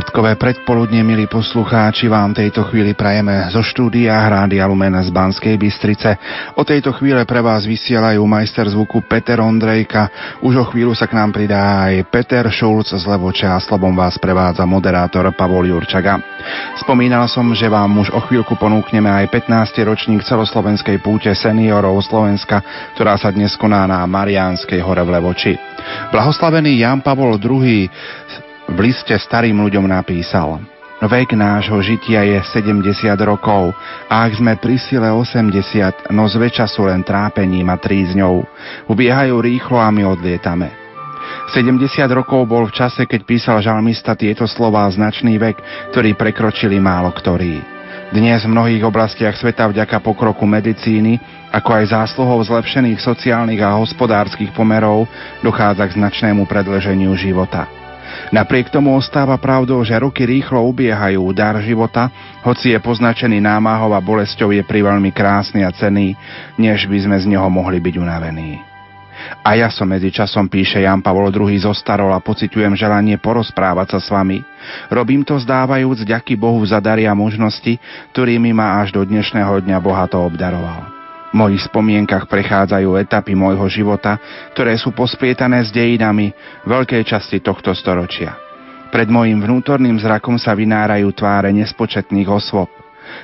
štvrtkové predpoludne, milí poslucháči, vám tejto chvíli prajeme zo štúdia Hrády Lumen z Banskej Bystrice. O tejto chvíle pre vás vysielajú majster zvuku Peter Ondrejka. Už o chvíľu sa k nám pridá aj Peter Šulc z Levoča a slobom vás prevádza moderátor Pavol Jurčaga. Spomínal som, že vám už o chvíľku ponúkneme aj 15. ročník celoslovenskej púte seniorov Slovenska, ktorá sa dnes koná na Mariánskej hore v Levoči. Blahoslavený Jan Pavol II v liste starým ľuďom napísal Vek nášho žitia je 70 rokov a ak sme pri sile 80, no zväčša sú len trápením a trízňou. Ubiehajú rýchlo a my odlietame. 70 rokov bol v čase, keď písal žalmista tieto slová značný vek, ktorý prekročili málo ktorí. Dnes v mnohých oblastiach sveta vďaka pokroku medicíny, ako aj zásluhou zlepšených sociálnych a hospodárskych pomerov, dochádza k značnému predleženiu života. Napriek tomu ostáva pravdou, že roky rýchlo ubiehajú, dar života, hoci je poznačený námahou a bolesťou je priveľmi krásny a cený, než by sme z neho mohli byť unavení. A ja som medzi časom, píše Jan Pavol II, zostarol a pociťujem želanie porozprávať sa s vami. Robím to zdávajúc ďaky Bohu za dary a možnosti, ktorými ma až do dnešného dňa bohato obdaroval. Mojich spomienkach prechádzajú etapy môjho života, ktoré sú posplietané s dejinami veľkej časti tohto storočia. Pred mojim vnútorným zrakom sa vynárajú tváre nespočetných osôb.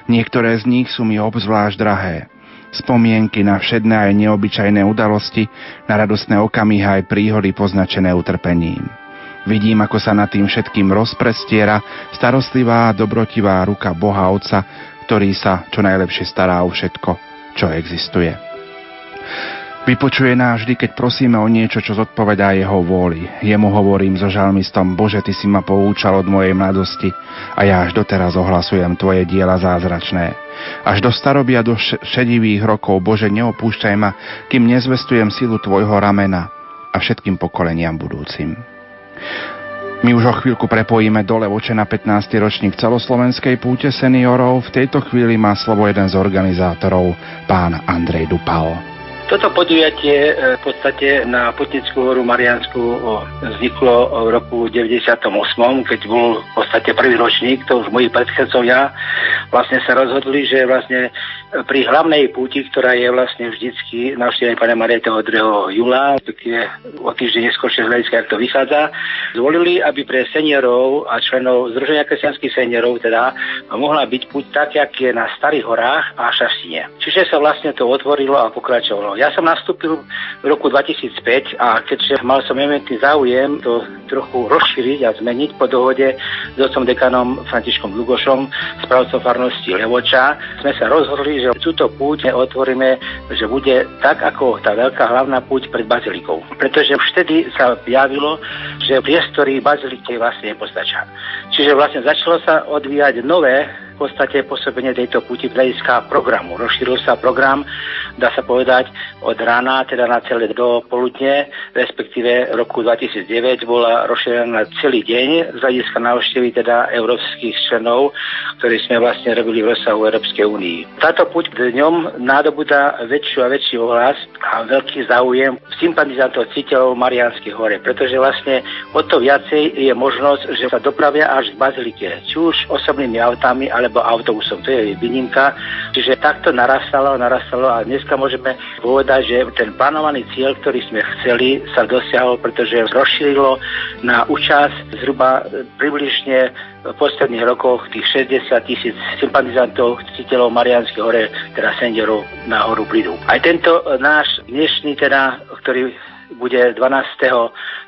Niektoré z nich sú mi obzvlášť drahé. Spomienky na všedné aj neobyčajné udalosti, na radostné okamihy aj príhody poznačené utrpením. Vidím, ako sa nad tým všetkým rozprestiera starostlivá a dobrotivá ruka Boha Otca, ktorý sa čo najlepšie stará o všetko čo existuje. Vypočuje nás vždy, keď prosíme o niečo, čo zodpovedá jeho vôli. Jemu hovorím so žalmistom, Bože, Ty si ma poučal od mojej mladosti a ja až doteraz ohlasujem Tvoje diela zázračné. Až do starobia do šedivých rokov, Bože, neopúšťaj ma, kým nezvestujem silu Tvojho ramena a všetkým pokoleniam budúcim. My už o chvíľku prepojíme dole voče na 15. ročník celoslovenskej púte seniorov. V tejto chvíli má slovo jeden z organizátorov, pán Andrej Dupal. Toto podujatie e, v podstate na Putnickú horu Mariansku vzniklo v roku 98, keď bol v podstate prvý ročník, to už moji predchádzovia vlastne sa rozhodli, že vlastne pri hlavnej púti, ktorá je vlastne vždycky navštívená pána Maria 2. júla, respektíve o týždeň neskôršie z hľadiska, ak to vychádza, zvolili, aby pre seniorov a členov Združenia kresťanských seniorov teda mohla byť púť tak, jak je na Starých horách a Šaštine. Čiže sa vlastne to otvorilo a pokračovalo. Ja som nastúpil v roku 2005 a keďže mal som evidentný záujem to trochu rozšíriť a zmeniť po dohode s otcom dekanom Františkom Lugošom, správcom farnosti Levoča, sme sa rozhodli, že túto púť otvoríme, že bude tak ako tá veľká hlavná púť pred bazilikou. Pretože už vtedy sa javilo, že priestory baziliky vlastne nepostačá. Čiže vlastne začalo sa odvíjať nové v podstate pôsobenie tejto puti z hľadiska programu. Rozšíril sa program, dá sa povedať, od rána, teda na celé do poludne, respektíve roku 2009 bola rozšírená na celý deň z hľadiska návštevy teda európskych členov, ktorí sme vlastne robili v rozsahu Európskej únii. Táto puť dňom nádobúda väčšiu a väčší ohlas a veľký záujem sympatizantov citeľov Marianskej hore, pretože vlastne o to viacej je možnosť, že sa dopravia až k bazilike, či už osobnými autami, ale alebo autobusom. To je výnimka. Čiže takto narastalo, narastalo a dnes dneska môžeme povedať, že ten plánovaný cieľ, ktorý sme chceli, sa dosiahol, pretože rozšírilo na účasť zhruba približne v posledných rokoch tých 60 tisíc sympatizantov, citeľov Marianskej hore, teda seniorov na horu prídu. Aj tento náš dnešný teda, ktorý bude 12.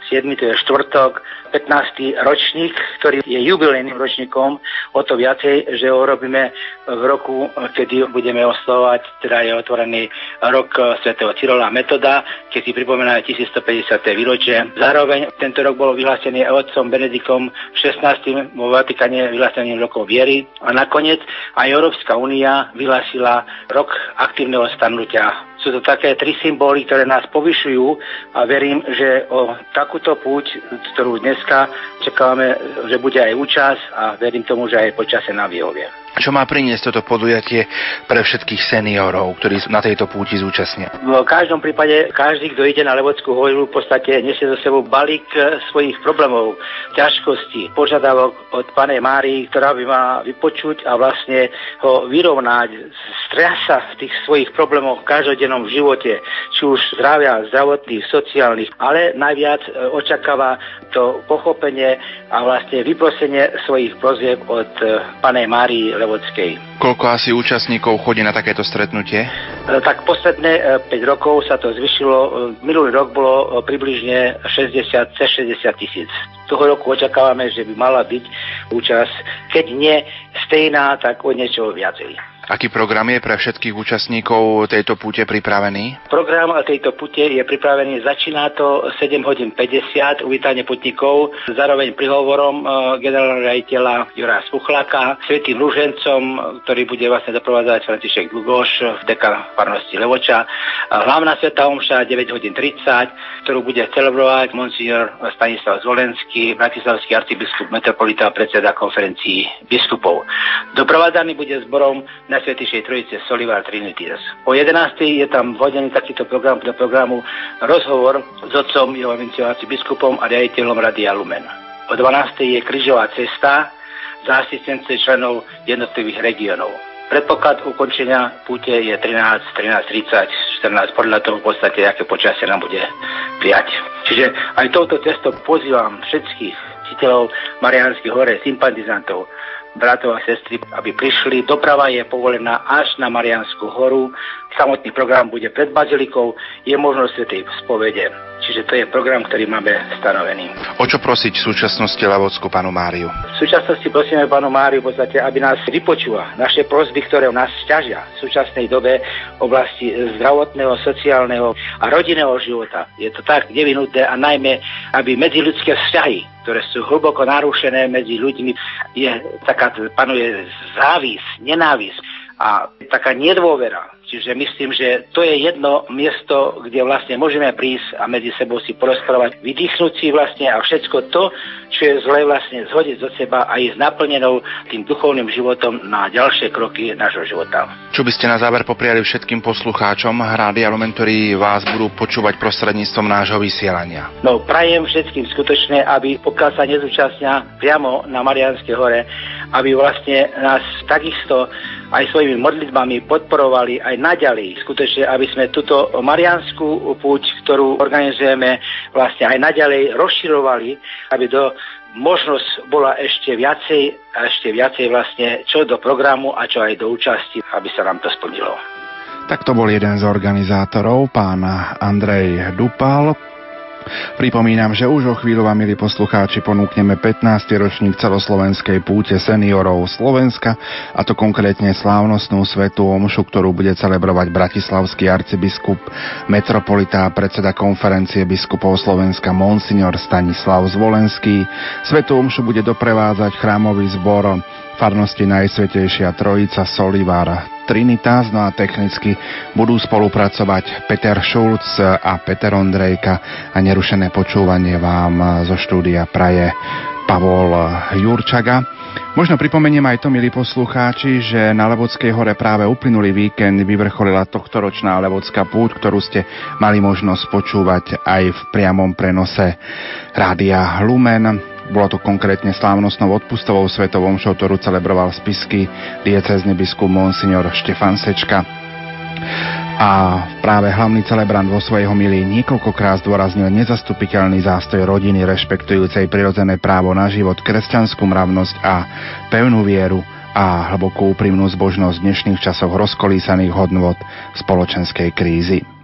7. to je štvrtok, 15. ročník, ktorý je jubilejným ročníkom, o to viacej, že ho robíme v roku, kedy budeme oslovať, teda je otvorený rok svätého Cyrola Metoda, keď si pripomínajú 1150. výročie. Zároveň tento rok bol vyhlásený otcom Benedikom 16. vo Vatikáne vyhláseným rokom viery a nakoniec aj Európska únia vyhlásila rok aktívneho stanúťa sú to také tri symboly, ktoré nás povyšujú a verím, že o takúto púť, ktorú dneska čakáme, že bude aj účasť a verím tomu, že aj počasie nám vyhovie. Čo má priniesť toto podujatie pre všetkých seniorov, ktorí na tejto púti zúčastnia? V každom prípade každý, kto ide na Levodskú horu, v podstate nesie so sebou balík eh, svojich problémov, ťažkostí, požiadavok od Pane Márii, ktorá by má vypočuť a vlastne ho vyrovnať, striasa v tých svojich problémoch v každodennom živote, či už zdravia, zdravotných, sociálnych, ale najviac eh, očakáva to pochopenie a vlastne vyprosenie svojich prozieb od eh, Pane Márii Levodskej. Koľko asi účastníkov chodí na takéto stretnutie? E, tak posledné 5 e, rokov sa to zvyšilo. E, minulý rok bolo približne 60, 60 tisíc. Toho roku očakávame, že by mala byť účasť, keď nie stejná, tak o niečo viacej. Aký program je pre všetkých účastníkov tejto púte pripravený? Program tejto púte je pripravený, začína to 7 hodín 50, uvítanie putníkov, zároveň prihovorom e, generálneho rejiteľa Jura Spuchlaka, svetým rúžencom, ktorý bude vlastne doprovádzať František Dlugoš, deka farnosti Levoča. Hlavná sveta omša 9 hodín 30, ktorú bude celebrovať monsignor Stanislav Zvolenský, bratislavský arcibiskup, metropolita, predseda konferencií biskupov. Doprovádzaný bude zborom na na Trojice Solivar Trinities. O 11. je tam vodený takýto program do programu rozhovor s otcom jeho biskupom a riaditeľom Radia Lumen. O 12. je križová cesta za asistence členov jednotlivých regionov. Predpoklad ukončenia púte je 13, 13, 30, 14, podľa toho v podstate, aké počasie nám bude prijať. Čiže aj touto cestou pozývam všetkých citeľov Mariánskych hore, sympatizantov, bratov a sestry, aby prišli. Doprava je povolená až na Marianskú horu. Samotný program bude pred bazilikou, je možnosť svetej spovede. Čiže to je program, ktorý máme stanovený. O čo prosiť v súčasnosti Lavodskú panu Máriu? V súčasnosti prosíme panu Máriu v podstate, aby nás vypočula naše prosby, ktoré nás ťažia v súčasnej dobe v oblasti zdravotného, sociálneho a rodinného života. Je to tak nevinutné a najmä, aby medziludské vzťahy ktoré sú hlboko narušené medzi ľuďmi, je taká, panuje závis, nenávis a taká nedôvera. Čiže myslím, že to je jedno miesto, kde vlastne môžeme prísť a medzi sebou si porozprávať, vydýchnuť si vlastne a všetko to, čo je zle vlastne zhodiť zo seba a ísť naplnenou tým duchovným životom na ďalšie kroky nášho života. Čo by ste na záver popriali všetkým poslucháčom Rádia Lumen, ktorí vás budú počúvať prostredníctvom nášho vysielania? No, prajem všetkým skutočne, aby pokiaľ sa nezúčastnia priamo na Marianskej hore, aby vlastne nás takisto aj svojimi modlitbami podporovali aj naďalej. Skutočne, aby sme túto marianskú púť, ktorú organizujeme, vlastne aj naďalej rozširovali, aby do možnosť bola ešte viacej a ešte viacej vlastne čo do programu a čo aj do účasti, aby sa nám to splnilo. Tak to bol jeden z organizátorov, pán Andrej Dupal, Pripomínam, že už o chvíľu vám, milí poslucháči, ponúkneme 15. ročník celoslovenskej púte seniorov Slovenska, a to konkrétne slávnostnú svetú omšu, ktorú bude celebrovať bratislavský arcibiskup, metropolita a predseda konferencie biskupov Slovenska Monsignor Stanislav Zvolenský. Svetú omšu bude doprevádzať chrámový zbor farnosti Najsvetejšia Trojica Solivára Trinitas, no a technicky budú spolupracovať Peter Šulc a Peter Ondrejka a nerušené počúvanie vám zo štúdia praje Pavol Jurčaga. Možno pripomeniem aj to, milí poslucháči, že na Levodskej hore práve uplynulý víkend vyvrcholila tohtoročná Levodská púť, ktorú ste mali možnosť počúvať aj v priamom prenose Rádia Lumen. Bolo to konkrétne slávnostnou odpustovou svetovom show, ktorú celebroval spisky diecezny biskup Monsignor Štefan Sečka. A práve hlavný celebrant vo svojej homilii niekoľkokrát zdôraznil nezastupiteľný zástoj rodiny rešpektujúcej prirodzené právo na život, kresťanskú mravnosť a pevnú vieru a hlbokú úprimnú zbožnosť dnešných časoch rozkolísaných hodnot spoločenskej krízy.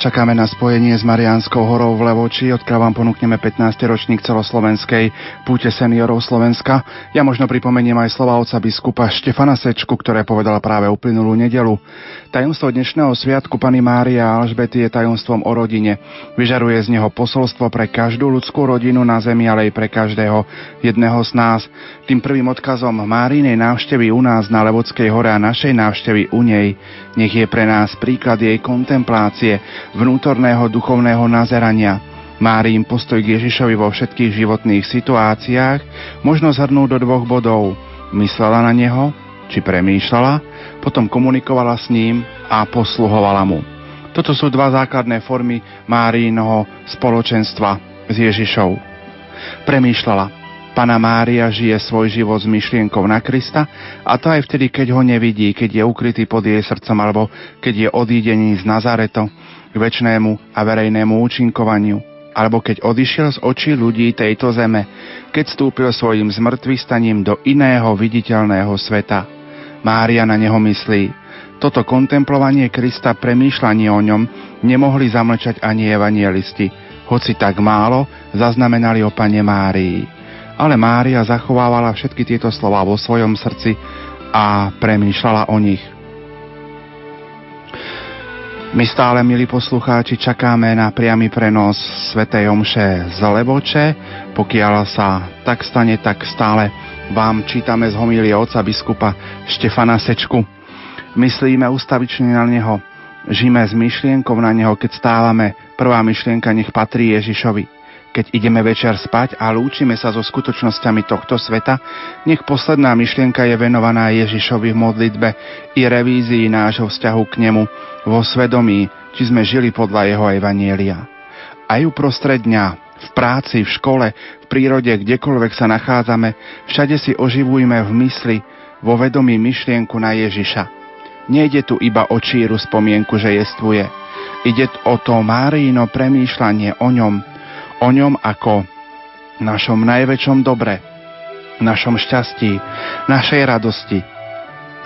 Čakáme na spojenie s Mariánskou horou v Levoči, odkiaľ vám ponúkneme 15. ročník celoslovenskej púte seniorov Slovenska. Ja možno pripomeniem aj slova oca biskupa Štefana Sečku, ktoré povedala práve uplynulú nedelu. Tajomstvo dnešného sviatku Pany Mária Alžbety je tajomstvom o rodine. Vyžaruje z neho posolstvo pre každú ľudskú rodinu na zemi, ale aj pre každého jedného z nás. Tým prvým odkazom Márinej návštevy u nás na Levodskej hore a našej návštevy u nej nech je pre nás príklad jej kontemplácie, vnútorného duchovného nazerania. Márin postoj k Ježišovi vo všetkých životných situáciách možno zhrnúť do dvoch bodov. Myslela na neho, či premýšľala, potom komunikovala s ním a posluhovala mu. Toto sú dva základné formy Márínho spoločenstva s Ježišou. Premýšľala, Pana Mária žije svoj život s myšlienkou na Krista a to aj vtedy, keď ho nevidí, keď je ukrytý pod jej srdcom alebo keď je odídený z Nazareto k väčšnému a verejnému účinkovaniu alebo keď odišiel z očí ľudí tejto zeme, keď stúpil svojim zmrtvystaním do iného viditeľného sveta. Mária na neho myslí. Toto kontemplovanie Krista, premýšľanie o ňom nemohli zamlčať ani evanielisti, hoci tak málo zaznamenali o Pane Márii ale Mária zachovávala všetky tieto slova vo svojom srdci a premýšľala o nich. My stále, milí poslucháči, čakáme na priamy prenos Svetej Omše z Levoče. Pokiaľ sa tak stane, tak stále vám čítame z homílie oca biskupa Štefana Sečku. Myslíme ustavične na neho, žijeme s myšlienkou na neho, keď stávame. Prvá myšlienka nech patrí Ježišovi keď ideme večer spať a lúčime sa so skutočnosťami tohto sveta, nech posledná myšlienka je venovaná Ježišovi v modlitbe i revízii nášho vzťahu k nemu vo svedomí, či sme žili podľa jeho evanielia. Aj uprostred dňa, v práci, v škole, v prírode, kdekoľvek sa nachádzame, všade si oživujme v mysli, vo vedomí myšlienku na Ježiša. Nejde tu iba o číru spomienku, že jestvuje. Ide o to Márino premýšľanie o ňom, o ňom ako našom najväčšom dobre, našom šťastí, našej radosti,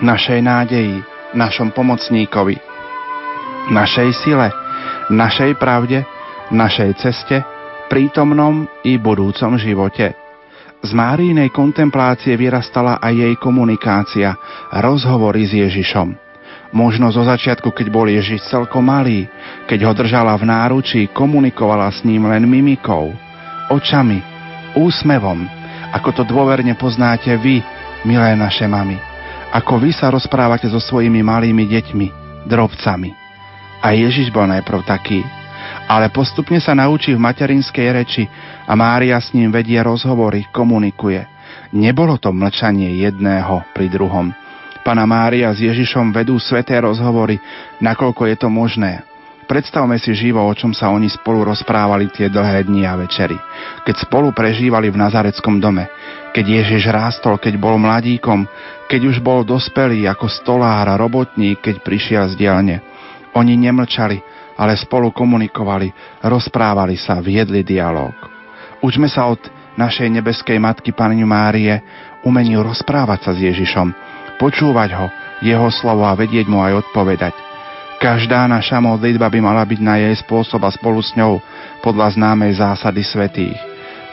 našej nádeji, našom pomocníkovi, našej sile, našej pravde, našej ceste, prítomnom i budúcom živote. Z Márínej kontemplácie vyrastala aj jej komunikácia, rozhovory s Ježišom. Možno zo začiatku, keď bol Ježiš celkom malý, keď ho držala v náručí, komunikovala s ním len mimikou, očami, úsmevom, ako to dôverne poznáte vy, milé naše mamy. Ako vy sa rozprávate so svojimi malými deťmi, drobcami. A Ježiš bol najprv taký, ale postupne sa naučí v materinskej reči a Mária s ním vedie rozhovory, komunikuje. Nebolo to mlčanie jedného pri druhom, Pana Mária s Ježišom vedú sveté rozhovory, nakoľko je to možné. Predstavme si živo, o čom sa oni spolu rozprávali tie dlhé dni a večery. Keď spolu prežívali v Nazareckom dome, keď Ježiš rástol, keď bol mladíkom, keď už bol dospelý ako stolár a robotník, keď prišiel z dielne. Oni nemlčali, ale spolu komunikovali, rozprávali sa, viedli dialog. Učme sa od našej nebeskej matky Pani Márie umeniu rozprávať sa s Ježišom, počúvať ho, jeho slovo a vedieť mu aj odpovedať. Každá naša modlitba by mala byť na jej spôsob a spolu s ňou podľa známej zásady svetých.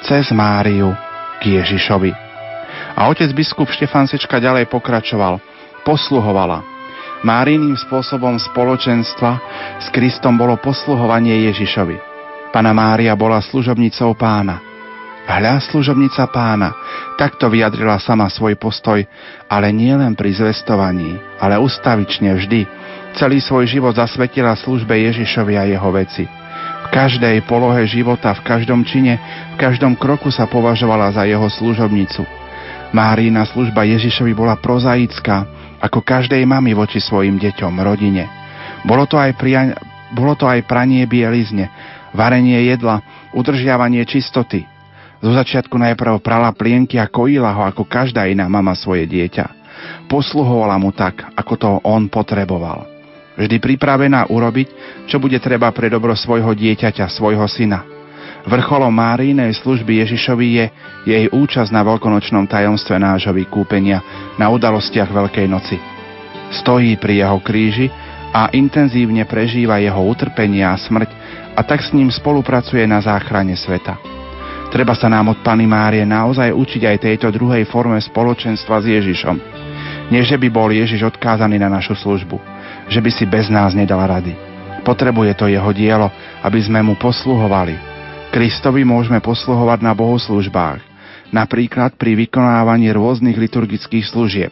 Cez Máriu k Ježišovi. A otec biskup Štefan Sečka ďalej pokračoval. Posluhovala. Máriným spôsobom spoločenstva s Kristom bolo posluhovanie Ježišovi. Pana Mária bola služobnicou pána. Hľa služobnica pána, takto vyjadrila sama svoj postoj, ale nie len pri zvestovaní, ale ustavične vždy, Celý svoj život zasvetila službe Ježišovi a jeho veci. V každej polohe života, v každom čine, v každom kroku sa považovala za jeho služobnicu. Márína služba Ježišovi bola prozaická, ako každej mamy voči svojim deťom, rodine. Bolo to aj, pria, bolo to aj pranie bielizne, varenie jedla, udržiavanie čistoty. Zo začiatku najprv prala plienky a kojila ho ako každá iná mama svoje dieťa. Posluhovala mu tak, ako to on potreboval vždy pripravená urobiť, čo bude treba pre dobro svojho dieťaťa, svojho syna. Vrcholom Márínej služby Ježišovi je jej účasť na veľkonočnom tajomstve nášho vykúpenia na udalostiach Veľkej noci. Stojí pri jeho kríži a intenzívne prežíva jeho utrpenie a smrť a tak s ním spolupracuje na záchrane sveta. Treba sa nám od Pany Márie naozaj učiť aj tejto druhej forme spoločenstva s Ježišom. Nie, že by bol Ježiš odkázaný na našu službu, že by si bez nás nedal rady. Potrebuje to jeho dielo, aby sme mu posluhovali. Kristovi môžeme posluhovať na bohoslužbách, napríklad pri vykonávaní rôznych liturgických služieb,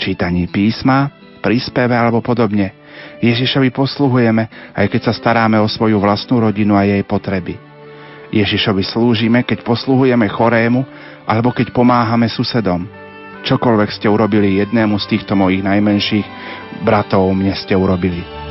čítaní písma, príspeve alebo podobne. Ježišovi posluhujeme, aj keď sa staráme o svoju vlastnú rodinu a jej potreby. Ježišovi slúžime, keď posluhujeme chorému alebo keď pomáhame susedom. Čokoľvek ste urobili jednému z týchto mojich najmenších bratov, mne ste urobili.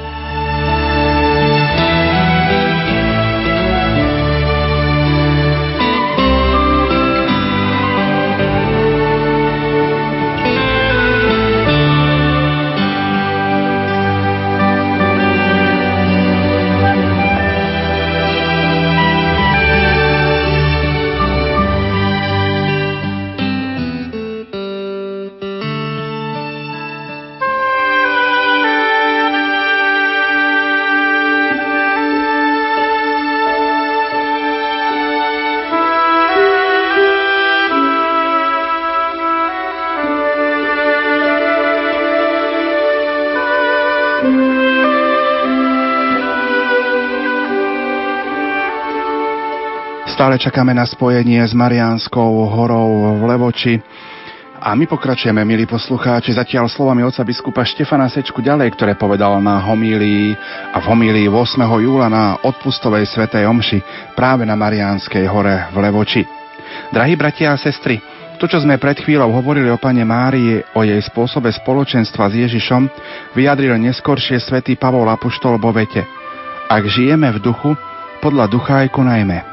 Čakáme na spojenie s Mariánskou horou v Levoči. A my pokračujeme, milí poslucháči, zatiaľ slovami oca biskupa Štefana Sečku ďalej, ktoré povedal na homílii a v homílii 8. júla na odpustovej svetej omši práve na Mariánskej hore v Levoči. Drahí bratia a sestry, to, čo sme pred chvíľou hovorili o pane Márii, o jej spôsobe spoločenstva s Ježišom, vyjadril neskoršie svätý Pavol Apoštol vo vete. Ak žijeme v duchu, podľa ducha aj konajme.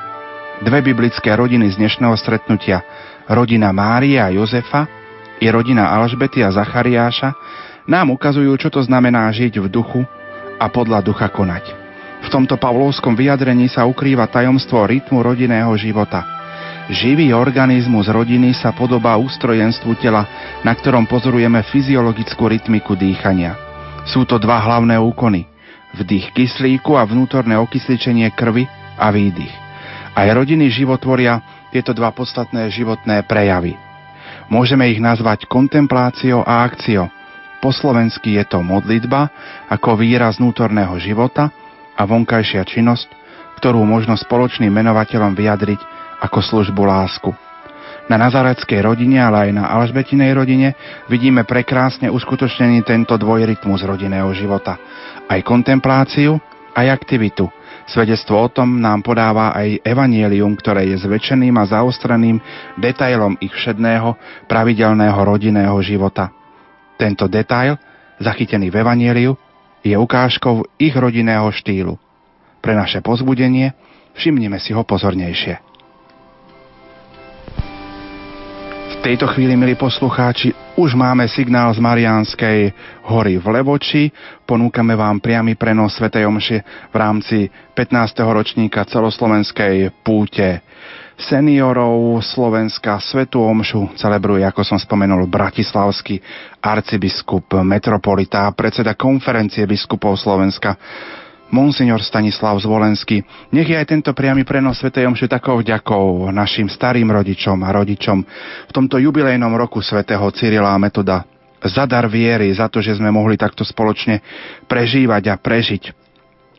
Dve biblické rodiny z dnešného stretnutia, rodina Mária a Jozefa i rodina Alžbety a Zachariáša, nám ukazujú, čo to znamená žiť v duchu a podľa ducha konať. V tomto pavlovskom vyjadrení sa ukrýva tajomstvo rytmu rodinného života. Živý organizmus rodiny sa podobá ústrojenstvu tela, na ktorom pozorujeme fyziologickú rytmiku dýchania. Sú to dva hlavné úkony. Vdých kyslíku a vnútorné okysličenie krvi a výdych. Aj rodiny životvoria tieto dva podstatné životné prejavy. Môžeme ich nazvať kontempláciou a akciou. Po slovensky je to modlitba ako výraz vnútorného života a vonkajšia činnosť, ktorú možno spoločným menovateľom vyjadriť ako službu lásku. Na nazareckej rodine, ale aj na Alžbetinej rodine vidíme prekrásne uskutočnený tento dvojrytmus rodinného života. Aj kontempláciu, aj aktivitu, Svedectvo o tom nám podáva aj evanielium, ktoré je zväčšeným a zaostraným detailom ich všedného, pravidelného rodinného života. Tento detail, zachytený v evanieliu, je ukážkou ich rodinného štýlu. Pre naše pozbudenie všimnime si ho pozornejšie. Tejto chvíli, milí poslucháči, už máme signál z Mariánskej hory v Levoči. Ponúkame vám priamy prenos Sv. Omše v rámci 15. ročníka celoslovenskej púte seniorov Slovenska Svetu Omšu celebruje, ako som spomenul, bratislavský arcibiskup, metropolita, predseda konferencie biskupov Slovenska Monsignor Stanislav Zvolenský. Nech je aj tento priamy prenos Sv. Omšu takou vďakou našim starým rodičom a rodičom v tomto jubilejnom roku svätého Cyrila a Metoda za dar viery, za to, že sme mohli takto spoločne prežívať a prežiť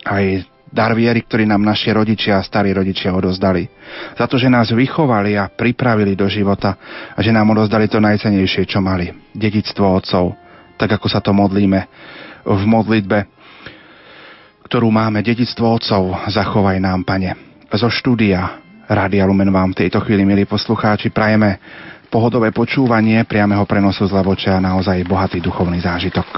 aj dar viery, ktorý nám naši rodičia a starí rodičia odozdali. Za to, že nás vychovali a pripravili do života a že nám odozdali to najcenejšie, čo mali. Dedictvo otcov, tak ako sa to modlíme v modlitbe ktorú máme, dedictvo otcov, zachovaj nám, Pane. Zo štúdia Rádia Lumen vám v tejto chvíli, milí poslucháči, prajeme pohodové počúvanie priameho prenosu z Levoča a naozaj bohatý duchovný zážitok.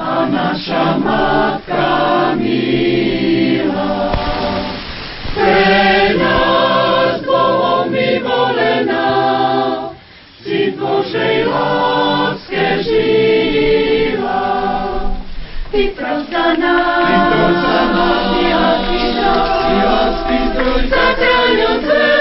a naša Matka milá. Pre nás žila. Vyprostaná, vyprostaná, si lásky zdroj, si lásky zdroj, zachraňujúceho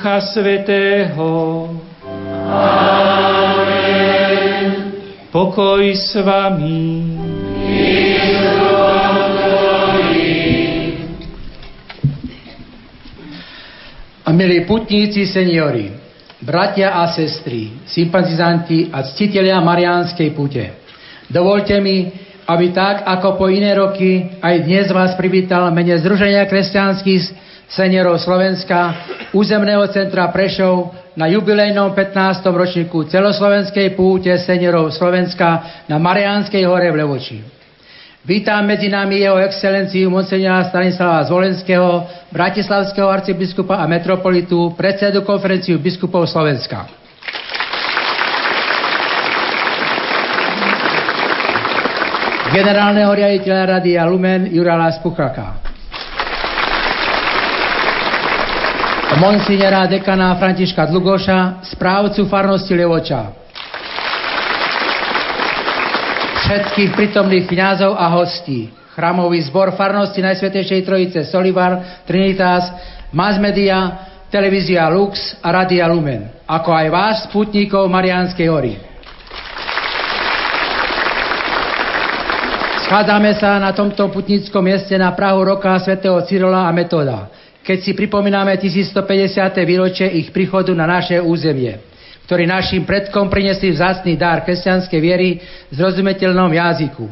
Ducha Svetého. Amen. Pokoj s vami. A milí putníci, seniori, bratia a sestry, sympatizanti a ctitelia Mariánskej pute. Dovolte mi, aby tak, ako po iné roky, aj dnes vás privítal mene Združenia kresťanských seniorov Slovenska, územného centra Prešov na jubilejnom 15. ročníku celoslovenskej púte seniorov Slovenska na Mariánskej hore v Levoči. Vítam medzi nami jeho excelenciu Monsignora Stanislava Zvolenského, bratislavského arcibiskupa a metropolitu, predsedu konferenciu biskupov Slovenska. Generálneho riaditeľa Radia Lumen Jurala Spuchaka. Monsignora dekana Františka Dlugoša, správcu farnosti Levoča. všetkých prítomných kňazov a hostí. Chramový zbor farnosti Najsvetejšej Trojice Solivar, Trinitas, Mass Media, Televízia Lux a Radia Lumen, ako aj vás, sputníkov Mariánskej hory. Schádzame sa na tomto putnickom mieste na Prahu roka svätého Cyrola a Metoda, keď si pripomíname 1150. výročie ich príchodu na naše územie ktorí našim predkom prinesli vzácný dar kresťanskej viery v zrozumiteľnom jazyku.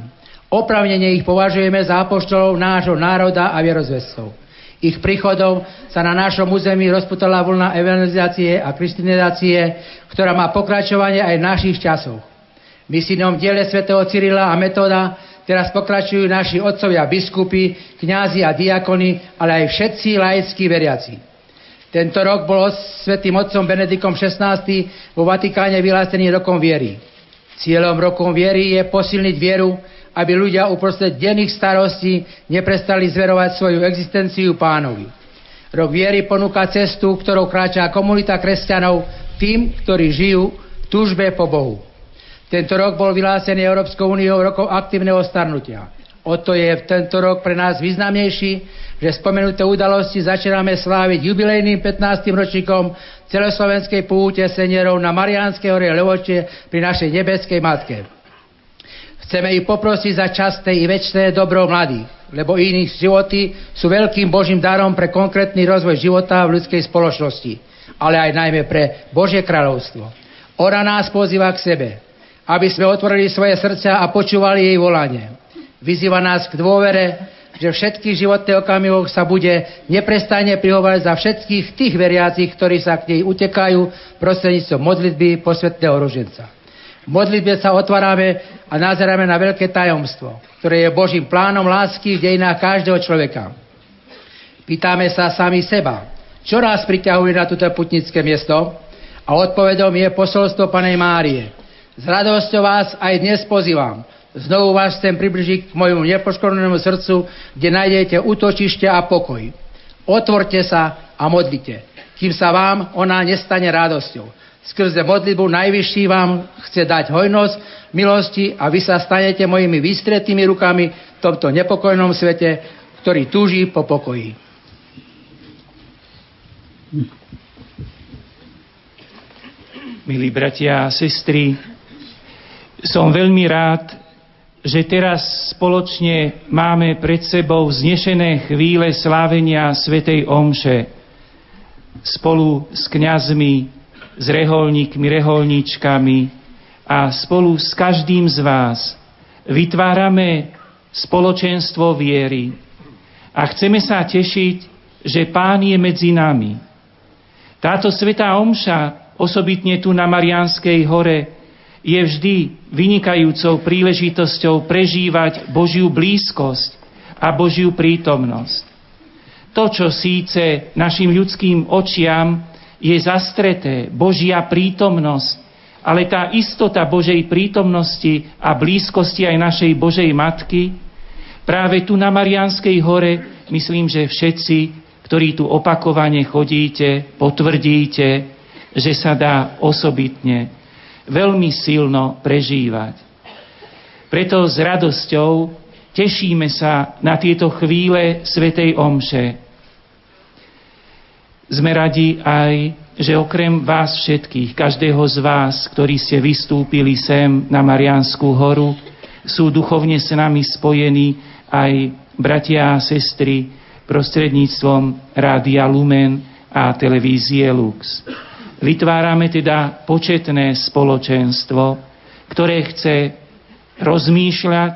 Opravnene ich považujeme za apoštolov nášho národa a vierozvestov. Ich príchodom sa na našom území rozputala vlna evangelizácie a kristinizácie, ktorá má pokračovanie aj v našich časoch. Misijnom diele svätého Cyrila a Metoda teraz pokračujú naši otcovia biskupy, kňazi a diakony, ale aj všetci laickí veriaci. Tento rok bol svätým otcom Benedikom XVI vo Vatikáne vyhlásený rokom viery. Cieľom rokom viery je posilniť vieru, aby ľudia uprostred denných starostí neprestali zverovať svoju existenciu pánovi. Rok viery ponúka cestu, ktorou kráča komunita kresťanov tým, ktorí žijú v túžbe po Bohu. Tento rok bol vyhlásený Európskou úniou rokom aktívneho starnutia. O to je v tento rok pre nás významnejší, že spomenuté udalosti začíname sláviť jubilejným 15. ročníkom celoslovenskej púte seniorov na Mariánskej hore Levoče pri našej nebeskej matke. Chceme ich poprosiť za časté i väčšie dobro mladých, lebo iných životy sú veľkým Božím darom pre konkrétny rozvoj života v ľudskej spoločnosti, ale aj najmä pre Božie kráľovstvo. Ora nás pozýva k sebe, aby sme otvorili svoje srdcia a počúvali jej volanie. Vyzýva nás k dôvere, že všetkých životných okamihoch sa bude neprestane prihovať za všetkých tých veriacich, ktorí sa k nej utekajú prostredníctvom modlitby posvetného ruženca. V modlitbe sa otvárame a nazeráme na veľké tajomstvo, ktoré je Božím plánom lásky v dejinách každého človeka. Pýtame sa sami seba, čo nás priťahuje na toto putnické miesto? A odpovedom je posolstvo Panej Márie. S radosťou vás aj dnes pozývam, Znovu vás chcem približiť k mojmu nepoškodenému srdcu, kde nájdete útočište a pokoj. Otvorte sa a modlite, kým sa vám ona nestane radosťou. Skrze modlitbu Najvyšší vám chce dať hojnosť, milosti a vy sa stanete mojimi vystretými rukami v tomto nepokojnom svete, ktorý túží po pokoji. Milí bratia a sestry, som veľmi rád, že teraz spoločne máme pred sebou znešené chvíle slávenia Svetej Omše spolu s kňazmi, s reholníkmi, reholníčkami a spolu s každým z vás vytvárame spoločenstvo viery a chceme sa tešiť, že Pán je medzi nami. Táto Svetá Omša, osobitne tu na Marianskej hore, je vždy vynikajúcou príležitosťou prežívať Božiu blízkosť a Božiu prítomnosť. To, čo síce našim ľudským očiam je zastreté, Božia prítomnosť, ale tá istota Božej prítomnosti a blízkosti aj našej Božej Matky, práve tu na Marianskej hore, myslím, že všetci, ktorí tu opakovane chodíte, potvrdíte, že sa dá osobitne veľmi silno prežívať. Preto s radosťou tešíme sa na tieto chvíle Svetej Omše. Sme radi aj, že okrem vás všetkých, každého z vás, ktorí ste vystúpili sem na Marianskú horu, sú duchovne s nami spojení aj bratia a sestry prostredníctvom Rádia Lumen a televízie Lux. Vytvárame teda početné spoločenstvo, ktoré chce rozmýšľať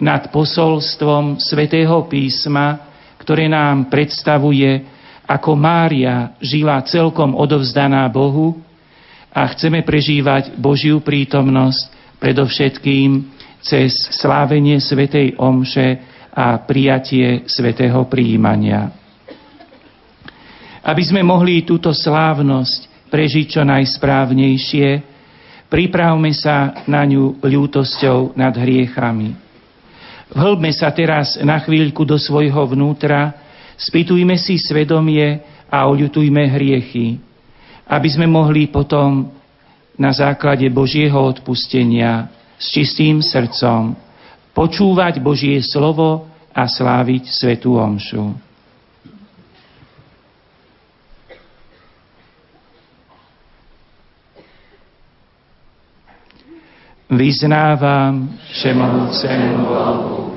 nad posolstvom svätého písma, ktoré nám predstavuje, ako Mária žila celkom odovzdaná Bohu a chceme prežívať Božiu prítomnosť predovšetkým cez slávenie svätej Omše a prijatie svätého príjmania. Aby sme mohli túto slávnosť prežiť čo najsprávnejšie, pripravme sa na ňu ľútosťou nad hriechami. Vhlbme sa teraz na chvíľku do svojho vnútra, spýtujme si svedomie a oľutujme hriechy, aby sme mohli potom na základe Božieho odpustenia s čistým srdcom počúvať Božie slovo a sláviť Svetú Omšu. Vyznávam všemohúcemu Bohu.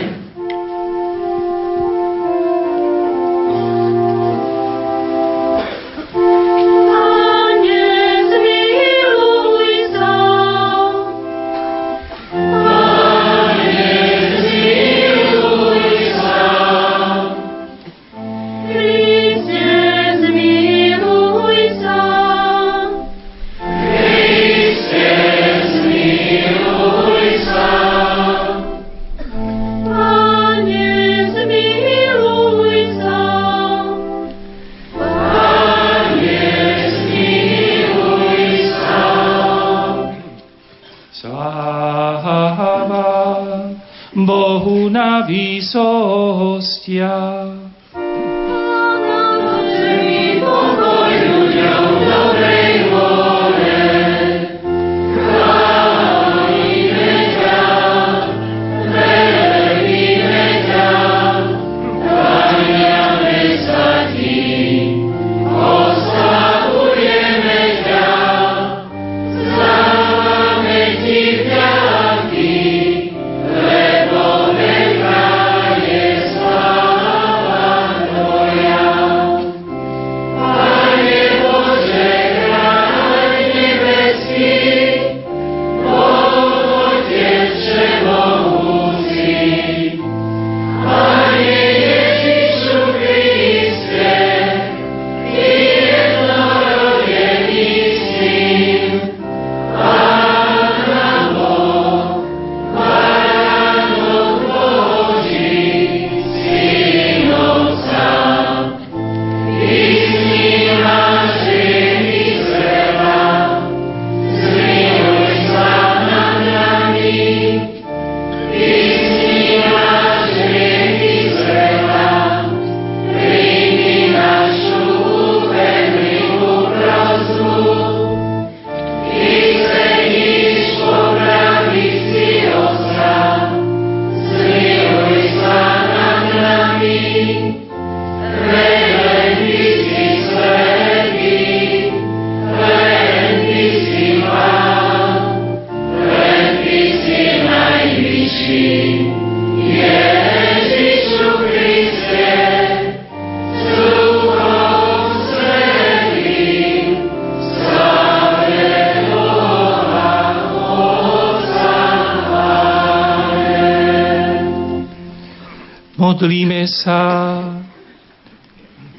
Modlíme sa.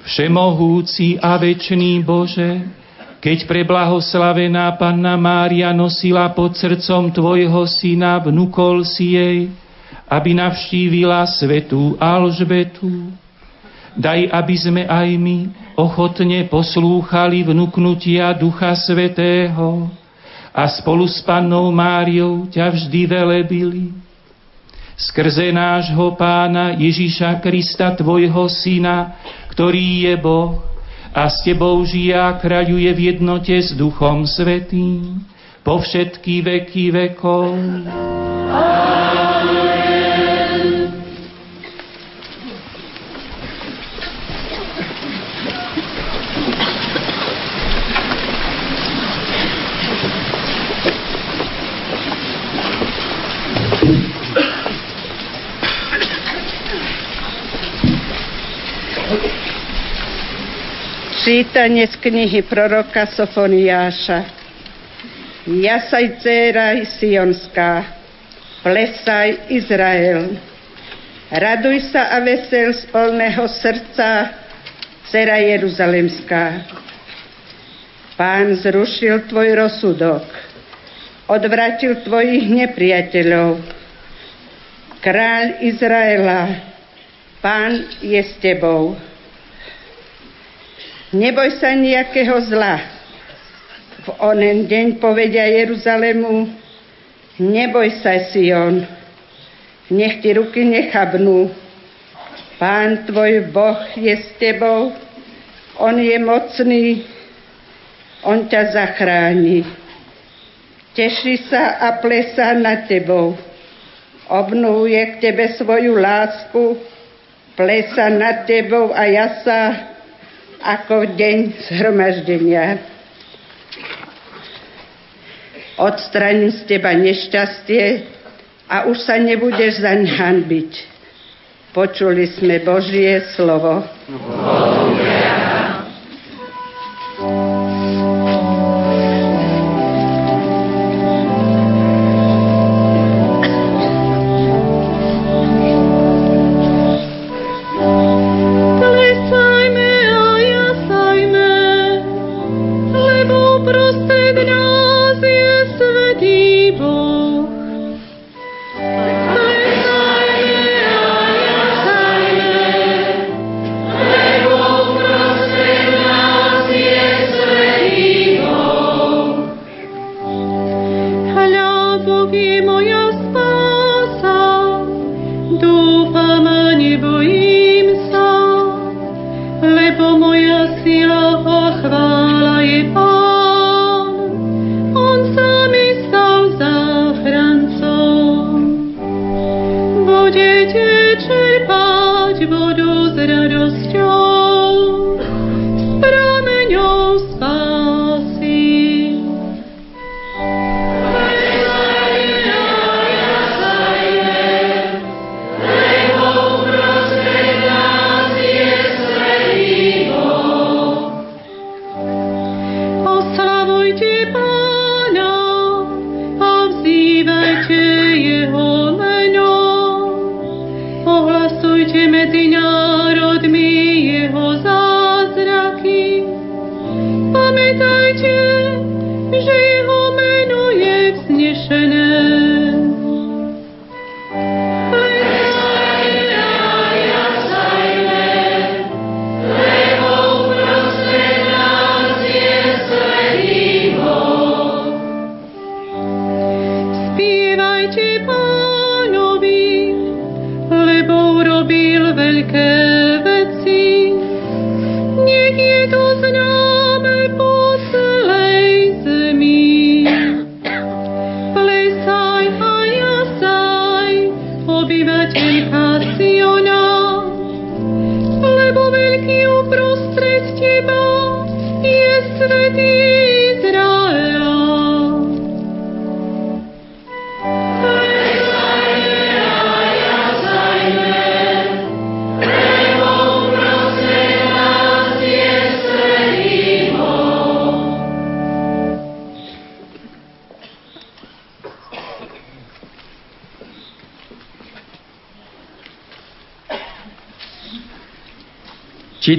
Všemohúci a večný Bože, keď preblahoslavená Panna Mária nosila pod srdcom Tvojho syna, vnúkol si jej, aby navštívila svetú Alžbetu. Daj, aby sme aj my ochotne poslúchali vnúknutia Ducha Svetého a spolu s Pannou Máriou ťa vždy velebili skrze nášho pána Ježíša Krista, tvojho syna, ktorý je Boh a s tebou žije a kráľuje v jednote s Duchom Svetým po všetky veky vekov. Amen. Čítanie z knihy proroka Sofoniáša. Jasaj, dcera Sionská, plesaj, Izrael. Raduj sa a vesel z plného srdca, dcera Jeruzalemská. Pán zrušil tvoj rozsudok, odvratil tvojich nepriateľov. Kráľ Izraela, pán je s tebou. Neboj sa nejakého zla. V onen deň povedia Jeruzalému, neboj sa, Sion, nech ti ruky nechabnú. Pán tvoj Boh je s tebou, On je mocný, On ťa zachráni. Teší sa a plesá nad tebou. Obnúje k tebe svoju lásku, plesa nad tebou a jasa ako deň zhromaždenia. Odstraním z teba nešťastie a už sa nebudeš zaň hanbiť. Počuli sme Božie slovo. Amen.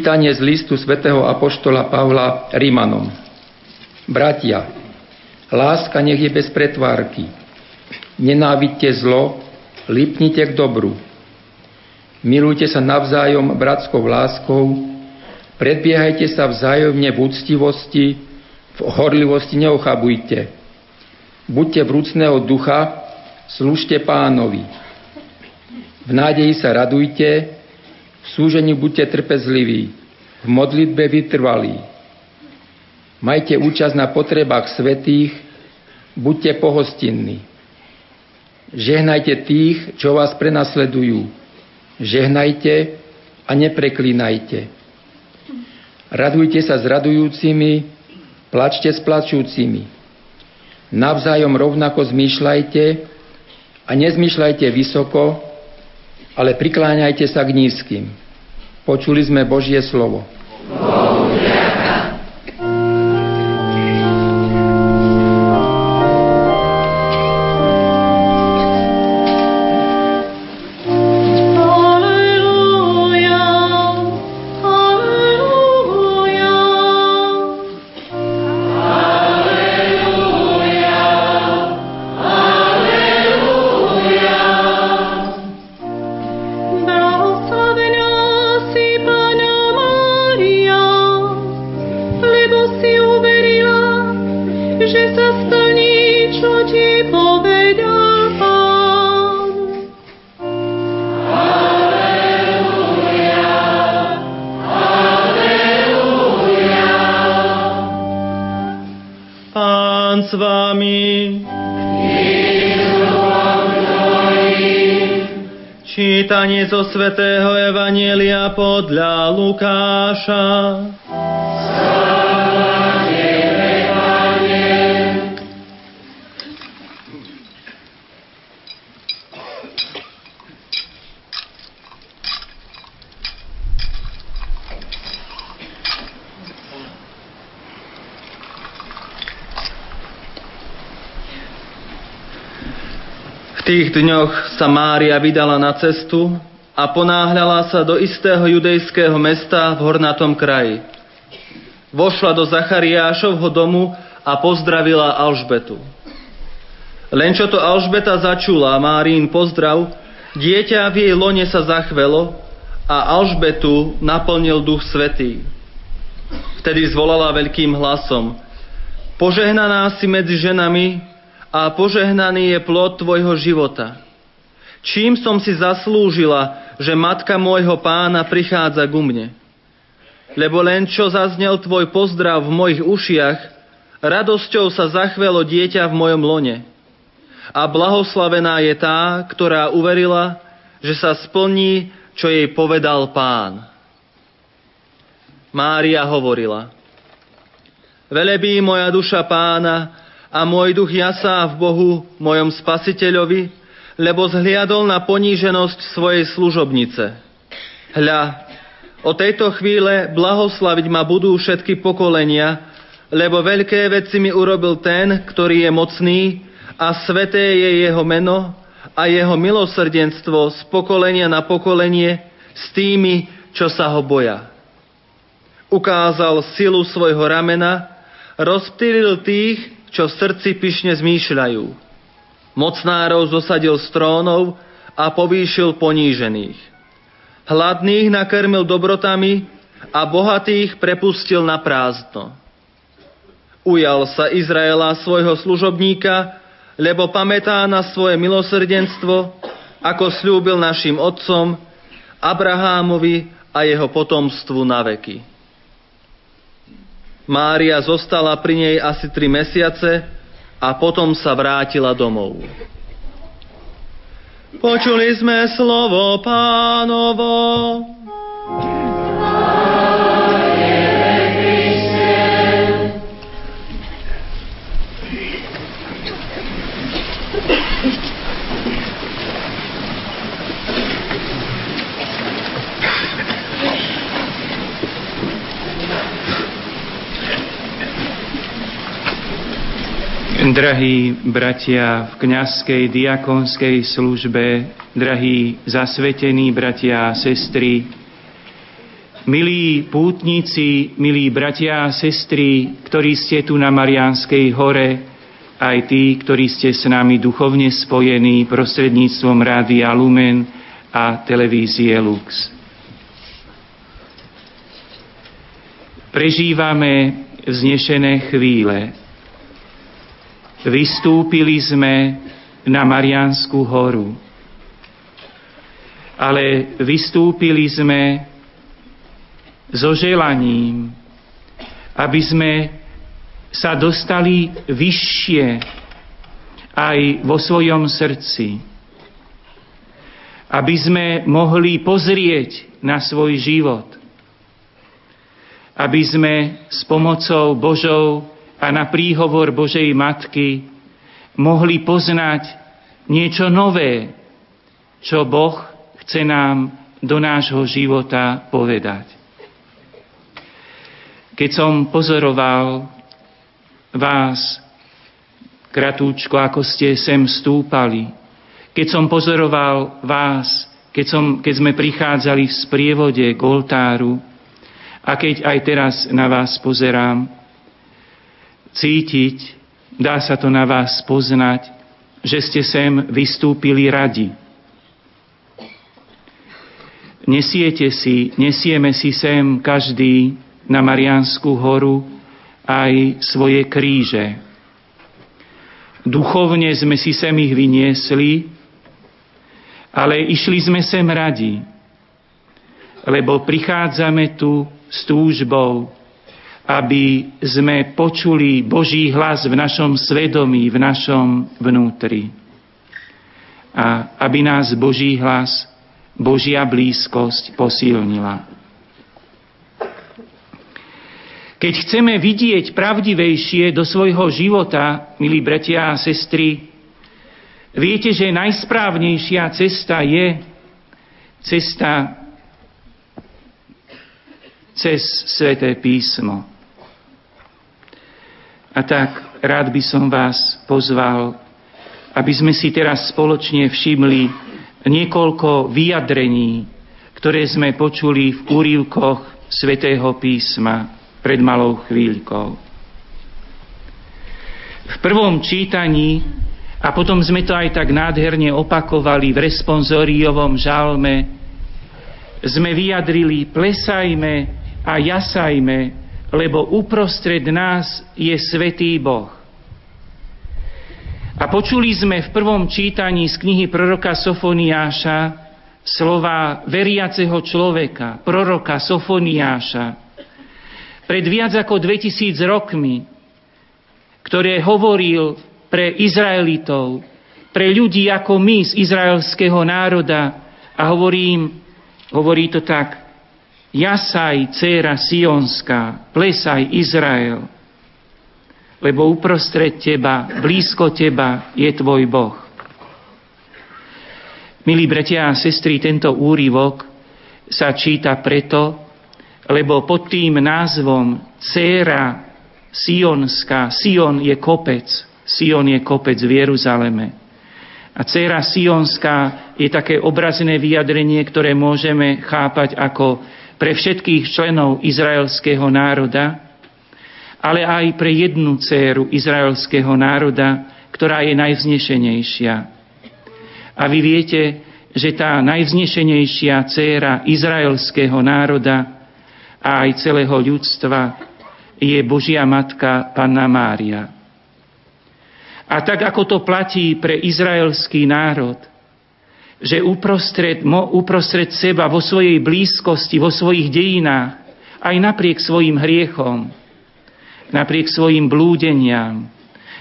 Čítanie z listu svätého Apoštola Pavla Rímanom. Bratia, láska nech je bez pretvárky. Nenávidte zlo, lipnite k dobru. Milujte sa navzájom bratskou láskou, predbiehajte sa vzájomne v úctivosti, v horlivosti neochabujte. Buďte vrúcného ducha, slúžte pánovi. V nádeji sa radujte, v súžení buďte trpezliví, v modlitbe vytrvalí. Majte účasť na potrebách svetých, buďte pohostinní. Žehnajte tých, čo vás prenasledujú. Žehnajte a nepreklínajte. Radujte sa s radujúcimi, plačte s plačúcimi. Navzájom rovnako zmýšľajte a nezmýšľajte vysoko, ale prikláňajte sa k nízkym. Počuli sme Božie slovo. Dňoch sa Mária vydala na cestu a ponáhľala sa do istého judejského mesta v hornatom kraji. Vošla do Zachariášovho domu a pozdravila Alžbetu. Len čo to Alžbeta začula Márín pozdrav, dieťa v jej lone sa zachvelo a Alžbetu naplnil duch svetý. Vtedy zvolala veľkým hlasom Požehnaná si medzi ženami a požehnaný je plod tvojho života. Čím som si zaslúžila, že matka môjho pána prichádza ku mne? Lebo len čo zaznel tvoj pozdrav v mojich ušiach, radosťou sa zachvelo dieťa v mojom lone. A blahoslavená je tá, ktorá uverila, že sa splní, čo jej povedal pán. Mária hovorila, Velebí moja duša pána a môj duch jasá v Bohu, mojom spasiteľovi, lebo zhliadol na poníženosť svojej služobnice. Hľa, o tejto chvíle blahoslaviť ma budú všetky pokolenia, lebo veľké veci mi urobil ten, ktorý je mocný a sveté je jeho meno a jeho milosrdenstvo z pokolenia na pokolenie s tými, čo sa ho boja. Ukázal silu svojho ramena, rozptýlil tých, čo v srdci pyšne zmýšľajú. Mocnárov zosadil z trónov a povýšil ponížených. Hladných nakrmil dobrotami a bohatých prepustil na prázdno. Ujal sa Izraela svojho služobníka, lebo pamätá na svoje milosrdenstvo, ako slúbil našim otcom, Abrahámovi a jeho potomstvu na veky. Mária zostala pri nej asi tri mesiace a potom sa vrátila domov. Počuli sme slovo pánovo. Drahí bratia v kňazskej diakonskej službe, drahí zasvetení bratia a sestry, milí pútnici, milí bratia a sestry, ktorí ste tu na Mariánskej hore, aj tí, ktorí ste s nami duchovne spojení prostredníctvom Rádia Lumen a televízie Lux. Prežívame vznešené chvíle, Vystúpili sme na Mariánsku horu. ale vystúpili sme so želaním, aby sme sa dostali vyššie aj vo svojom srdci. Aby sme mohli pozrieť na svoj život. Aby sme s pomocou Božou a na príhovor Božej Matky mohli poznať niečo nové, čo Boh chce nám do nášho života povedať. Keď som pozoroval vás, kratúčko, ako ste sem stúpali, keď som pozoroval vás, keď, som, keď sme prichádzali v sprievode k oltáru a keď aj teraz na vás pozerám, cítiť, dá sa to na vás poznať, že ste sem vystúpili radi. Nesiete si, nesieme si sem každý na Mariánsku horu aj svoje kríže. Duchovne sme si sem ich vyniesli, ale išli sme sem radi, lebo prichádzame tu s túžbou, aby sme počuli Boží hlas v našom svedomí, v našom vnútri. A aby nás Boží hlas Božia blízkosť posilnila. Keď chceme vidieť pravdivejšie do svojho života, milí bratia a sestry, viete, že najsprávnejšia cesta je cesta cez Sveté písmo. A tak rád by som vás pozval, aby sme si teraz spoločne všimli niekoľko vyjadrení, ktoré sme počuli v úrivkoch svätého písma pred malou chvíľkou. V prvom čítaní, a potom sme to aj tak nádherne opakovali v responsoriovom žalme, sme vyjadrili plesajme a jasajme, lebo uprostred nás je svetý Boh. A počuli sme v prvom čítaní z knihy proroka Sofoniáša slova veriaceho človeka, proroka Sofoniáša, pred viac ako 2000 rokmi, ktoré hovoril pre Izraelitov, pre ľudí ako my z izraelského národa a hovorím, hovorí to tak, jasaj, dcera Sionská, plesaj Izrael, lebo uprostred teba, blízko teba je tvoj Boh. Milí bratia a sestry, tento úryvok sa číta preto, lebo pod tým názvom Céra Sionská, Sion je kopec, Sion je kopec v Jeruzaleme. A dcéra Sionská je také obrazné vyjadrenie, ktoré môžeme chápať ako pre všetkých členov izraelského národa, ale aj pre jednu dceru izraelského národa, ktorá je najvznešenejšia. A vy viete, že tá najvznešenejšia dcéra izraelského národa a aj celého ľudstva je Božia Matka Panna Mária. A tak ako to platí pre izraelský národ, že uprostred, uprostred seba, vo svojej blízkosti, vo svojich dejinách, aj napriek svojim hriechom, napriek svojim blúdeniam.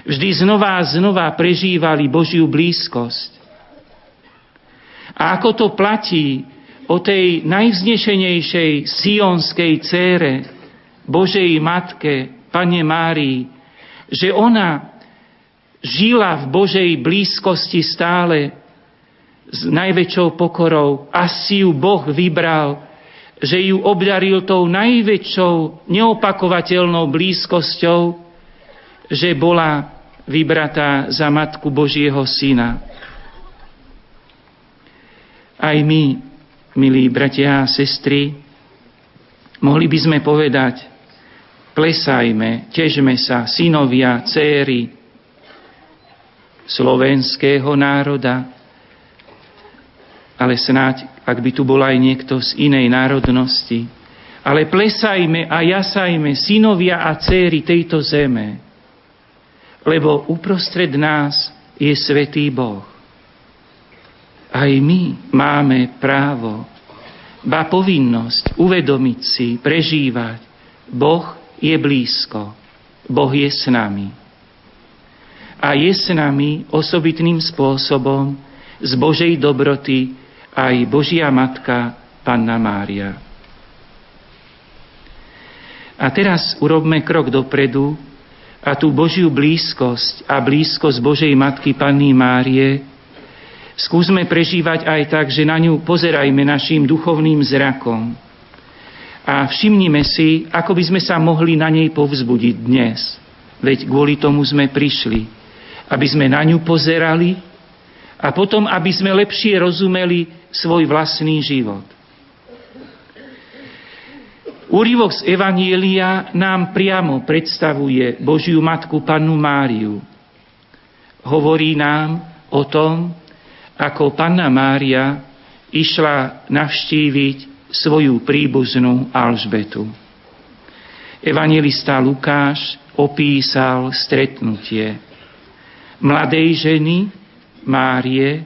Vždy znova a znova prežívali Božiu blízkosť. A ako to platí o tej najvznešenejšej sionskej cére, Božej Matke, Pane Márii, že ona žila v Božej blízkosti stále s najväčšou pokorou a si ju Boh vybral že ju obdaril tou najväčšou neopakovateľnou blízkosťou, že bola vybratá za Matku Božieho Syna. Aj my, milí bratia a sestry, mohli by sme povedať, plesajme, težme sa, synovia, céry slovenského národa, ale snáď, ak by tu bol aj niekto z inej národnosti. Ale plesajme a jasajme, synovia a céry tejto zeme, lebo uprostred nás je svetý Boh. aj my máme právo, ba povinnosť uvedomiť si, prežívať. Boh je blízko, Boh je s nami. A je s nami osobitným spôsobom z Božej dobroty aj Božia Matka, Panna Mária. A teraz urobme krok dopredu a tú Božiu blízkosť a blízkosť Božej Matky Panny Márie skúsme prežívať aj tak, že na ňu pozerajme našim duchovným zrakom. A všimnime si, ako by sme sa mohli na nej povzbudiť dnes. Veď kvôli tomu sme prišli. Aby sme na ňu pozerali a potom, aby sme lepšie rozumeli svoj vlastný život. Úrivok z Evanielia nám priamo predstavuje Božiu Matku Pannu Máriu. Hovorí nám o tom, ako Panna Mária išla navštíviť svoju príbuznú Alžbetu. Evangelista Lukáš opísal stretnutie mladej ženy Márie,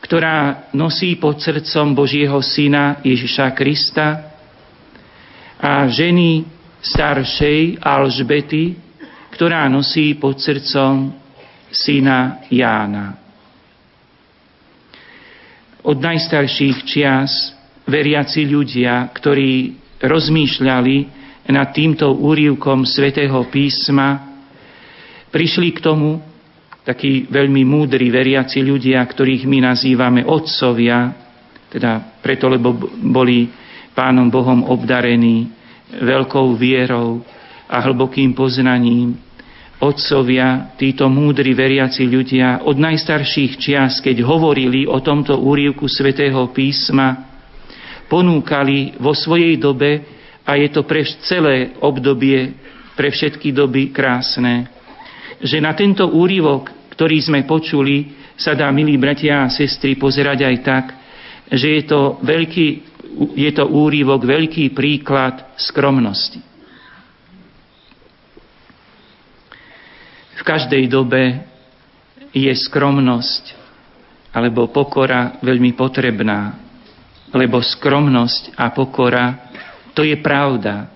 ktorá nosí pod srdcom Božieho syna Ježiša Krista a ženy staršej Alžbety, ktorá nosí pod srdcom syna Jána. Od najstarších čias veriaci ľudia, ktorí rozmýšľali nad týmto úrivkom svätého písma, prišli k tomu takí veľmi múdri veriaci ľudia, ktorých my nazývame otcovia, teda preto, lebo boli Pánom Bohom obdarený veľkou vierou a hlbokým poznaním. Otcovia, títo múdri veriaci ľudia od najstarších čias, keď hovorili o tomto úrivku svätého písma, ponúkali vo svojej dobe, a je to pre celé obdobie, pre všetky doby krásne, že na tento úrivok, ktorý sme počuli, sa dá, milí bratia a sestry, pozerať aj tak, že je to veľký je to úrivok, veľký príklad skromnosti. V každej dobe je skromnosť alebo pokora veľmi potrebná, lebo skromnosť a pokora to je pravda.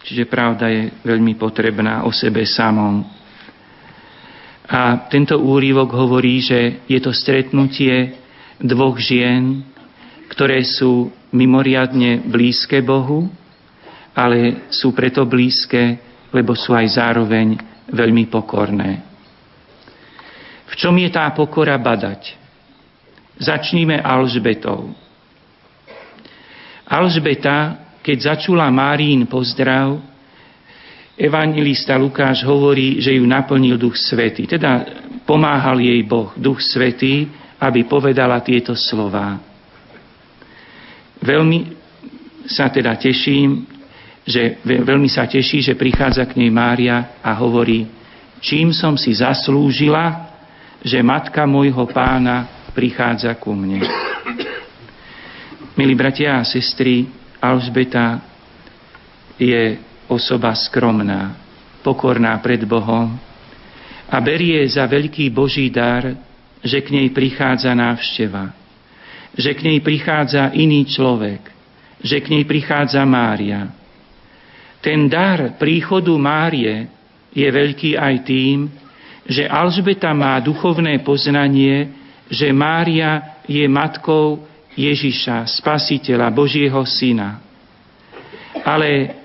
Čiže pravda je veľmi potrebná o sebe samom. A tento úrivok hovorí, že je to stretnutie dvoch žien, ktoré sú mimoriadne blízke Bohu, ale sú preto blízke, lebo sú aj zároveň veľmi pokorné. V čom je tá pokora badať? Začníme Alžbetou. Alžbeta, keď začula Márín pozdrav, evangelista Lukáš hovorí, že ju naplnil Duch Svetý. Teda pomáhal jej Boh, Duch Svetý, aby povedala tieto slová. Veľmi sa teda teším, že veľmi sa teší, že prichádza k nej Mária a hovorí, čím som si zaslúžila, že matka môjho pána prichádza ku mne. Milí bratia a sestry, Alžbeta je osoba skromná, pokorná pred Bohom a berie za veľký Boží dar, že k nej prichádza návšteva že k nej prichádza iný človek, že k nej prichádza Mária. Ten dar príchodu Márie je veľký aj tým, že Alžbeta má duchovné poznanie, že Mária je matkou Ježiša, spasiteľa, Božieho syna. Ale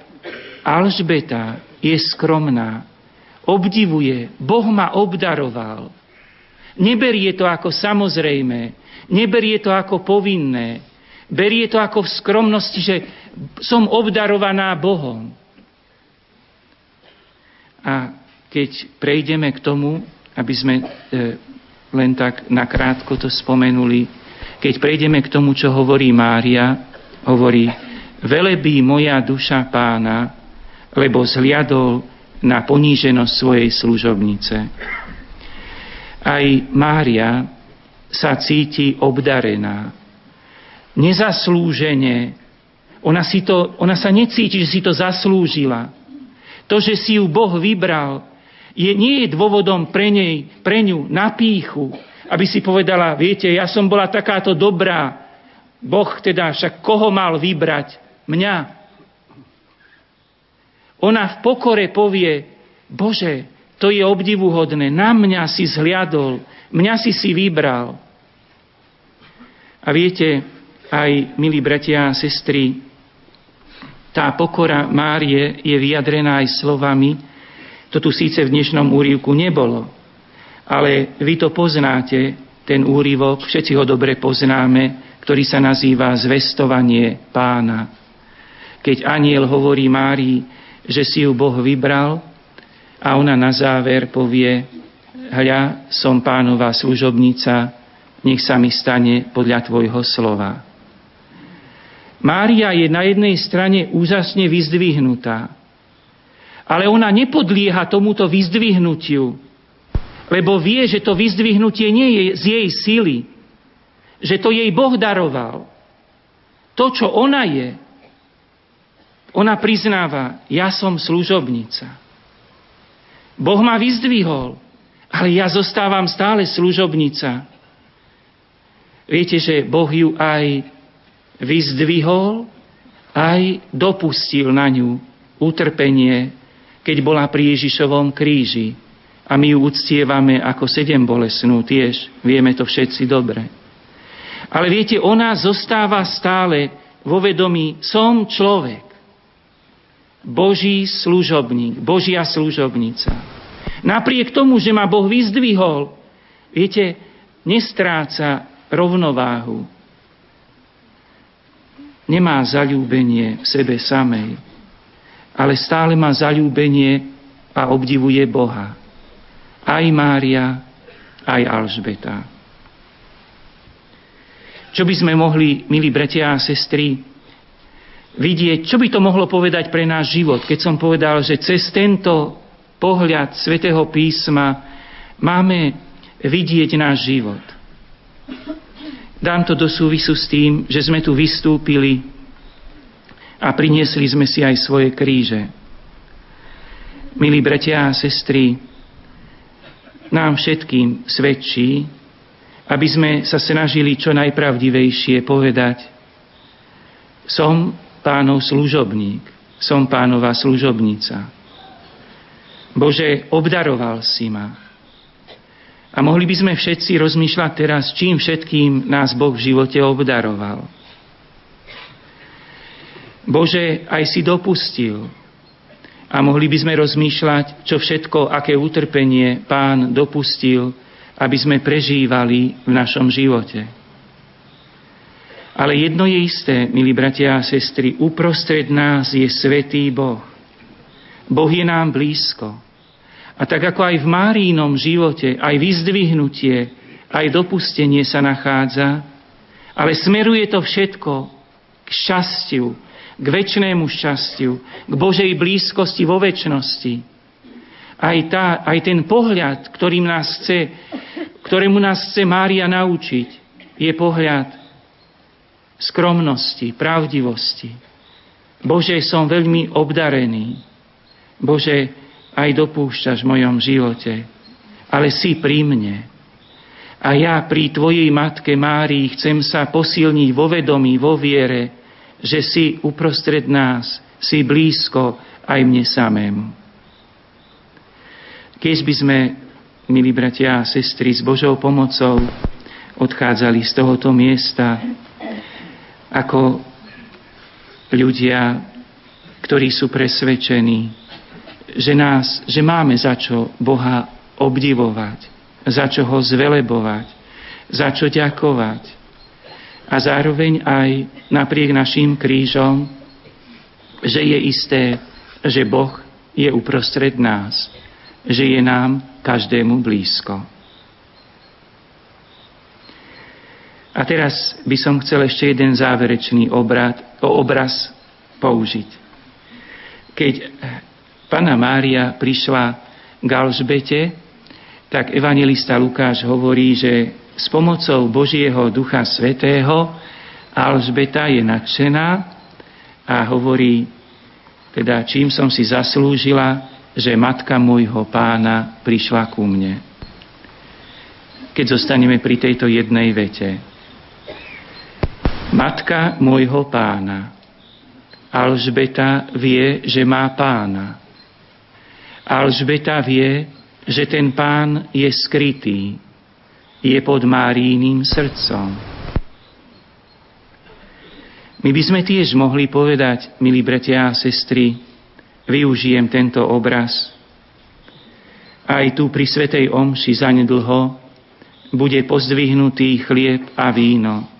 Alžbeta je skromná, obdivuje, Boh ma obdaroval. Neberie to ako samozrejme, Neberie to ako povinné. Berie to ako v skromnosti, že som obdarovaná Bohom. A keď prejdeme k tomu, aby sme e, len tak nakrátko to spomenuli, keď prejdeme k tomu, čo hovorí Mária, hovorí, velebí moja duša pána, lebo zliadol na poníženosť svojej služobnice. Aj Mária sa cíti obdarená. Nezaslúžene. Ona, si to, ona sa necíti, že si to zaslúžila. To, že si ju Boh vybral, je, nie je dôvodom pre, nej, pre ňu na píchu, aby si povedala, viete, ja som bola takáto dobrá, Boh teda však koho mal vybrať? Mňa. Ona v pokore povie, Bože, to je obdivuhodné, na mňa si zhliadol, mňa si si vybral. A viete, aj milí bratia a sestry, tá pokora Márie je vyjadrená aj slovami, to tu síce v dnešnom úrivku nebolo, ale vy to poznáte, ten úrivok, všetci ho dobre poznáme, ktorý sa nazýva Zvestovanie pána. Keď aniel hovorí Márii, že si ju Boh vybral a ona na záver povie, hľa, som pánová služobnica, nech sa mi stane podľa tvojho slova. Mária je na jednej strane úžasne vyzdvihnutá, ale ona nepodlieha tomuto vyzdvihnutiu, lebo vie, že to vyzdvihnutie nie je z jej sily, že to jej Boh daroval. To, čo ona je, ona priznáva, ja som služobnica. Boh ma vyzdvihol, ale ja zostávam stále služobnica. Viete, že Boh ju aj vyzdvihol, aj dopustil na ňu utrpenie, keď bola pri Ježišovom kríži. A my ju uctievame ako sedem bolesnú tiež. Vieme to všetci dobre. Ale viete, ona zostáva stále vo vedomí, som človek. Boží služobník, Božia služobnica. Napriek tomu, že ma Boh vyzdvihol, viete, nestráca rovnováhu. Nemá zalúbenie v sebe samej, ale stále má zalúbenie a obdivuje Boha aj Mária, aj Alžbeta. Čo by sme mohli, milí bratia a sestry, vidieť, čo by to mohlo povedať pre náš život, keď som povedal, že cez tento pohľad svätého písma máme vidieť náš život. Dám to do súvisu s tým, že sme tu vystúpili a priniesli sme si aj svoje kríže. Milí bratia a sestry, nám všetkým svedčí, aby sme sa snažili čo najpravdivejšie povedať som pánov služobník, som pánova služobnica. Bože, obdaroval si ma. A mohli by sme všetci rozmýšľať teraz, čím všetkým nás Boh v živote obdaroval. Bože, aj si dopustil, a mohli by sme rozmýšľať, čo všetko, aké utrpenie pán dopustil, aby sme prežívali v našom živote. Ale jedno je isté, milí bratia a sestry, uprostred nás je svetý Boh. Boh je nám blízko. A tak ako aj v Márínom živote, aj vyzdvihnutie, aj dopustenie sa nachádza, ale smeruje to všetko k šťastiu, k väčšnému šťastiu, k Božej blízkosti vo väčšnosti. Aj, tá, aj ten pohľad, ktorým nás chce, ktorému nás chce Mária naučiť, je pohľad skromnosti, pravdivosti. Bože, som veľmi obdarený. Bože, aj dopúšťaš v mojom živote, ale si pri mne. A ja pri Tvojej matke Márii chcem sa posilniť vo vedomí, vo viere, že si uprostred nás, si blízko aj mne samému. Keď by sme, milí bratia a sestry, s Božou pomocou odchádzali z tohoto miesta ako ľudia, ktorí sú presvedčení, že, nás, že máme za čo Boha obdivovať, za čo ho zvelebovať, za čo ďakovať, a zároveň aj napriek našim krížom, že je isté, že Boh je uprostred nás, že je nám každému blízko. A teraz by som chcel ešte jeden záverečný obrad, obraz použiť. Keď Pana Mária prišla k Alžbete, tak evangelista Lukáš hovorí, že s pomocou Božieho Ducha Svetého Alžbeta je nadšená a hovorí, teda čím som si zaslúžila, že matka môjho pána prišla ku mne. keď zostaneme pri tejto jednej vete. Matka môjho pána. Alžbeta vie, že má pána. Alžbeta vie, že ten pán je skrytý, je pod Máríným srdcom. My by sme tiež mohli povedať, milí bratia a sestry, využijem tento obraz. Aj tu pri Svetej Omši zanedlho bude pozdvihnutý chlieb a víno.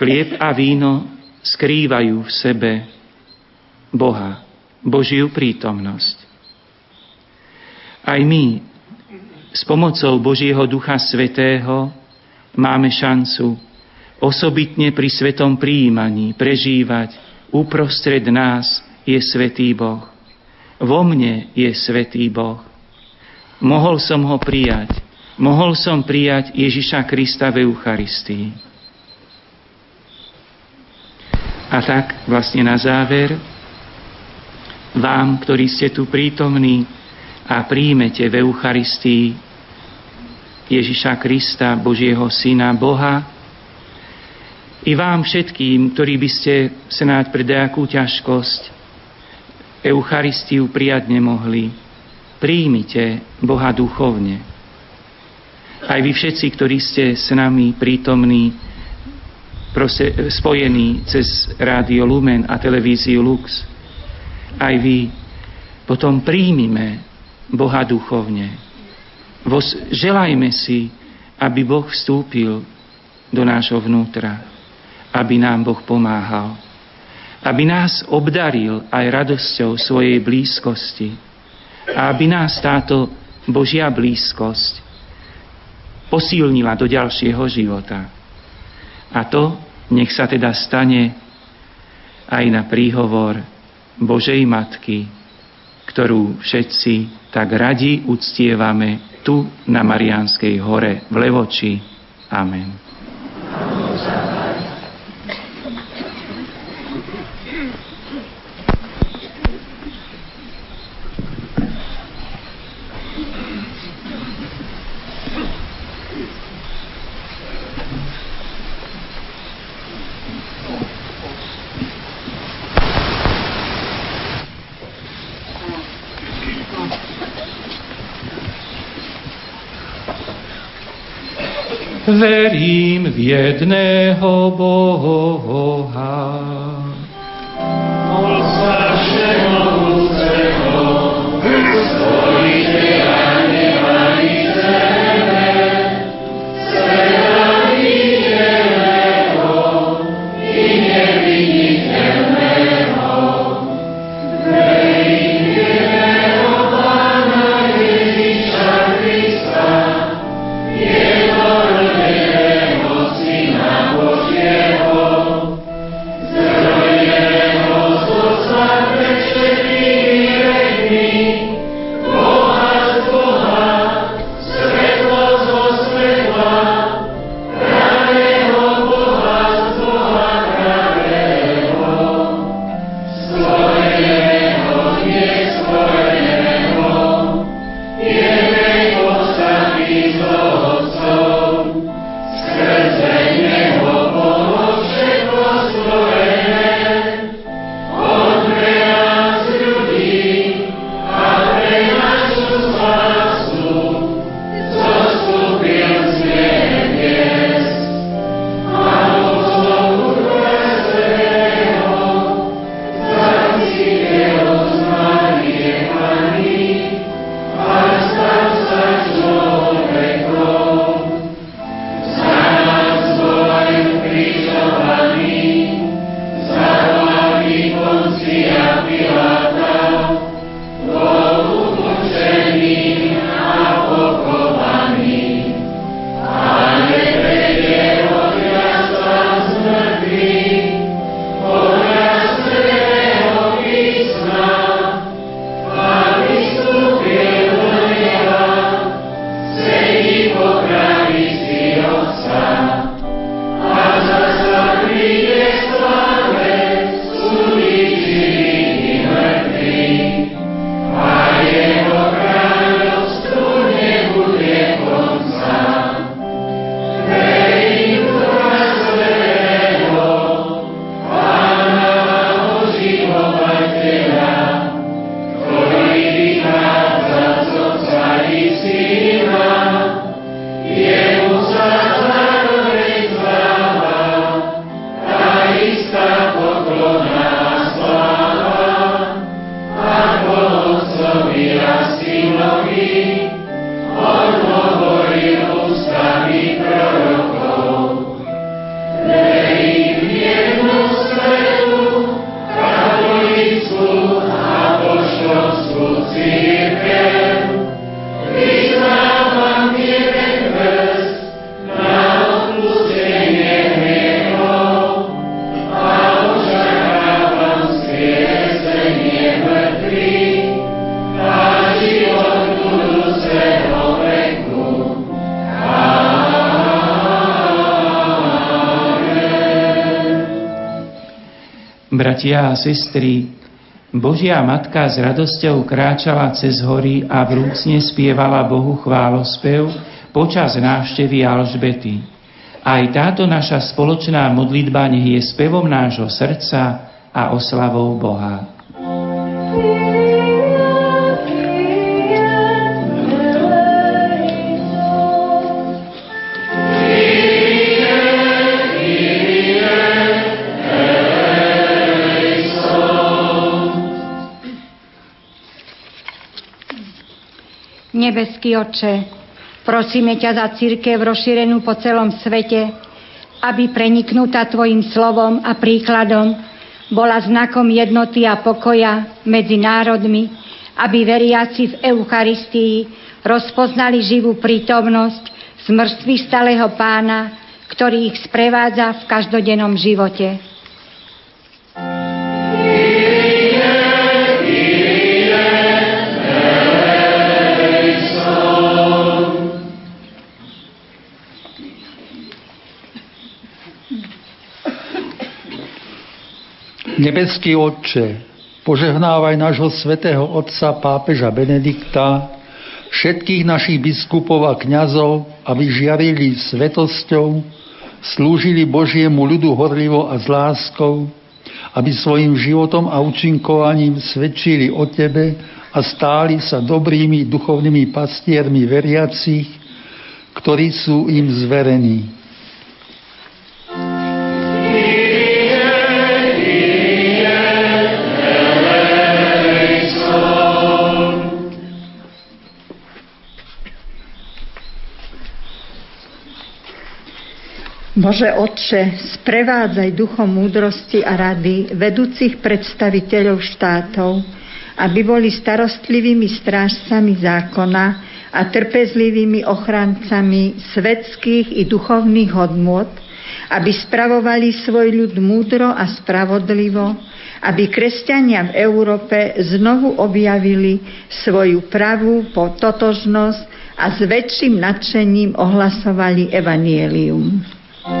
Chlieb a víno skrývajú v sebe Boha, Božiu prítomnosť. Aj my s pomocou Božieho Ducha Svetého máme šancu osobitne pri svetom príjmaní prežívať uprostred nás je Svetý Boh. Vo mne je Svetý Boh. Mohol som ho prijať. Mohol som prijať Ježiša Krista v Eucharistii. A tak vlastne na záver, vám, ktorí ste tu prítomní a príjmete v Eucharistii Ježiša Krista, Božieho Syna, Boha, i vám všetkým, ktorí by ste snáď pre nejakú ťažkosť Eucharistiu prijať nemohli, príjmite Boha duchovne. Aj vy všetci, ktorí ste s nami prítomní, proste spojení cez rádio Lumen a televíziu Lux. Aj vy potom príjmime Boha duchovne. Vos, želajme si, aby Boh vstúpil do nášho vnútra, aby nám Boh pomáhal, aby nás obdaril aj radosťou svojej blízkosti a aby nás táto Božia blízkosť posilnila do ďalšieho života. A to nech sa teda stane aj na príhovor Božej Matky, ktorú všetci tak radi uctievame tu na Mariánskej hore v Levoči. Amen. Verím v jedného Boha. Bratia a sestry, Božia Matka s radosťou kráčala cez hory a vrúcne spievala Bohu chválospev počas návštevy Alžbety. Aj táto naša spoločná modlitba nech je spevom nášho srdca a oslavou Boha. Nebeský Oče, prosíme ťa za církev rozšírenú po celom svete, aby preniknutá Tvojim slovom a príkladom bola znakom jednoty a pokoja medzi národmi, aby veriaci v Eucharistii rozpoznali živú prítomnosť smrství stáleho pána, ktorý ich sprevádza v každodennom živote. Nebeský Otče, požehnávaj nášho svetého Otca pápeža Benedikta, všetkých našich biskupov a kňazov, aby žiarili svetosťou, slúžili Božiemu ľudu horlivo a s láskou, aby svojim životom a účinkovaním svedčili o Tebe a stáli sa dobrými duchovnými pastiermi veriacich, ktorí sú im zverení Bože Otče, sprevádzaj duchom múdrosti a rady vedúcich predstaviteľov štátov, aby boli starostlivými strážcami zákona a trpezlivými ochrancami svetských i duchovných hodnôt, aby spravovali svoj ľud múdro a spravodlivo, aby kresťania v Európe znovu objavili svoju pravú totožnosť a s väčším nadšením ohlasovali evanielium. Nebeský